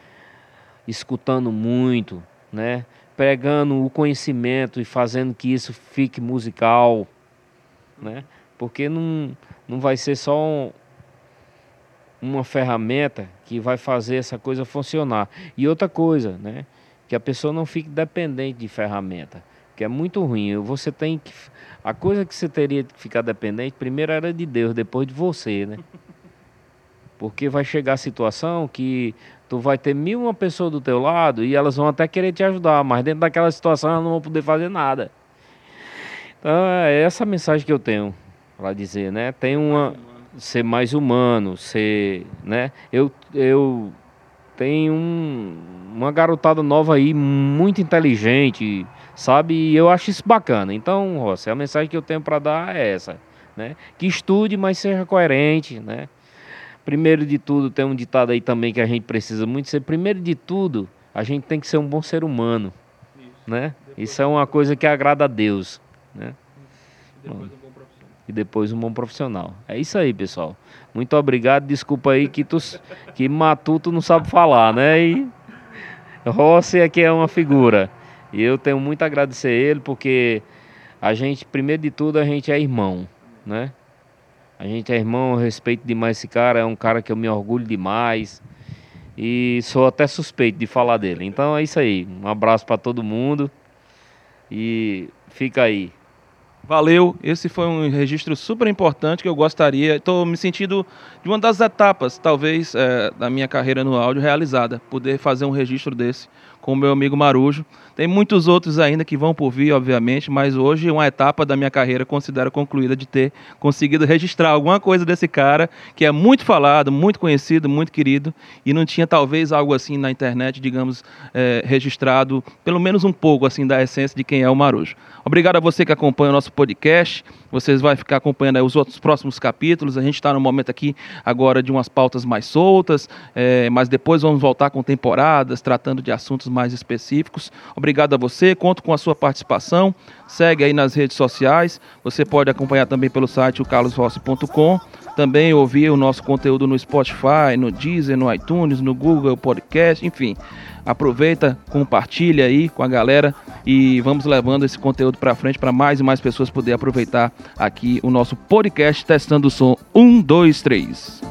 escutando muito, né, pregando o conhecimento e fazendo que isso fique musical, né, porque não, não vai ser só um, uma ferramenta que vai fazer essa coisa funcionar. E outra coisa, né, que a pessoa não fique dependente de ferramenta que é muito ruim. Você tem que. A coisa que você teria que ficar dependente, primeiro era de Deus, depois de você, né? Porque vai chegar a situação que tu vai ter mil uma pessoa do teu lado e elas vão até querer te ajudar, mas dentro daquela situação elas não vão poder fazer nada. Então é essa mensagem que eu tenho para dizer, né? Tem uma ser mais humano, ser, né? Eu eu tenho um, uma garotada nova aí muito inteligente, sabe? E eu acho isso bacana. Então, Rossi, a mensagem que eu tenho para dar é essa, né? Que estude, mas seja coerente, né? Primeiro de tudo, tem um ditado aí também que a gente precisa muito ser. Primeiro de tudo, a gente tem que ser um bom ser humano, isso. né? Isso é uma coisa que agrada a Deus, né? Depois. E depois um bom profissional. É isso aí, pessoal. Muito obrigado. Desculpa aí que tu, que Matuto não sabe falar, né? E Rossi aqui é uma figura. E eu tenho muito a agradecer a ele porque a gente, primeiro de tudo, a gente é irmão, né? A gente é irmão, eu respeito demais esse cara, é um cara que eu me orgulho demais. E sou até suspeito de falar dele. Então é isso aí. Um abraço para todo mundo. E fica aí. Valeu, esse foi um registro super importante que eu gostaria. Estou me sentindo de uma das etapas, talvez, é, da minha carreira no áudio realizada, poder fazer um registro desse com o meu amigo Marujo. Tem muitos outros ainda que vão por vir, obviamente, mas hoje uma etapa da minha carreira considero concluída de ter conseguido registrar alguma coisa desse cara que é muito falado, muito conhecido, muito querido e não tinha talvez algo assim na internet, digamos, é, registrado, pelo menos um pouco assim da essência de quem é o Marujo. Obrigado a você que acompanha o nosso podcast. Vocês vão ficar acompanhando os outros próximos capítulos. A gente está no momento aqui agora de umas pautas mais soltas, é, mas depois vamos voltar com temporadas, tratando de assuntos mais específicos. Obrigado a você, conto com a sua participação. Segue aí nas redes sociais. Você pode acompanhar também pelo site carlosrossi.com. Também ouvir o nosso conteúdo no Spotify, no Deezer, no iTunes, no Google Podcast, enfim. Aproveita, compartilha aí com a galera e vamos levando esse conteúdo para frente para mais e mais pessoas poderem aproveitar aqui o nosso podcast Testando o Som 1, 2, 3.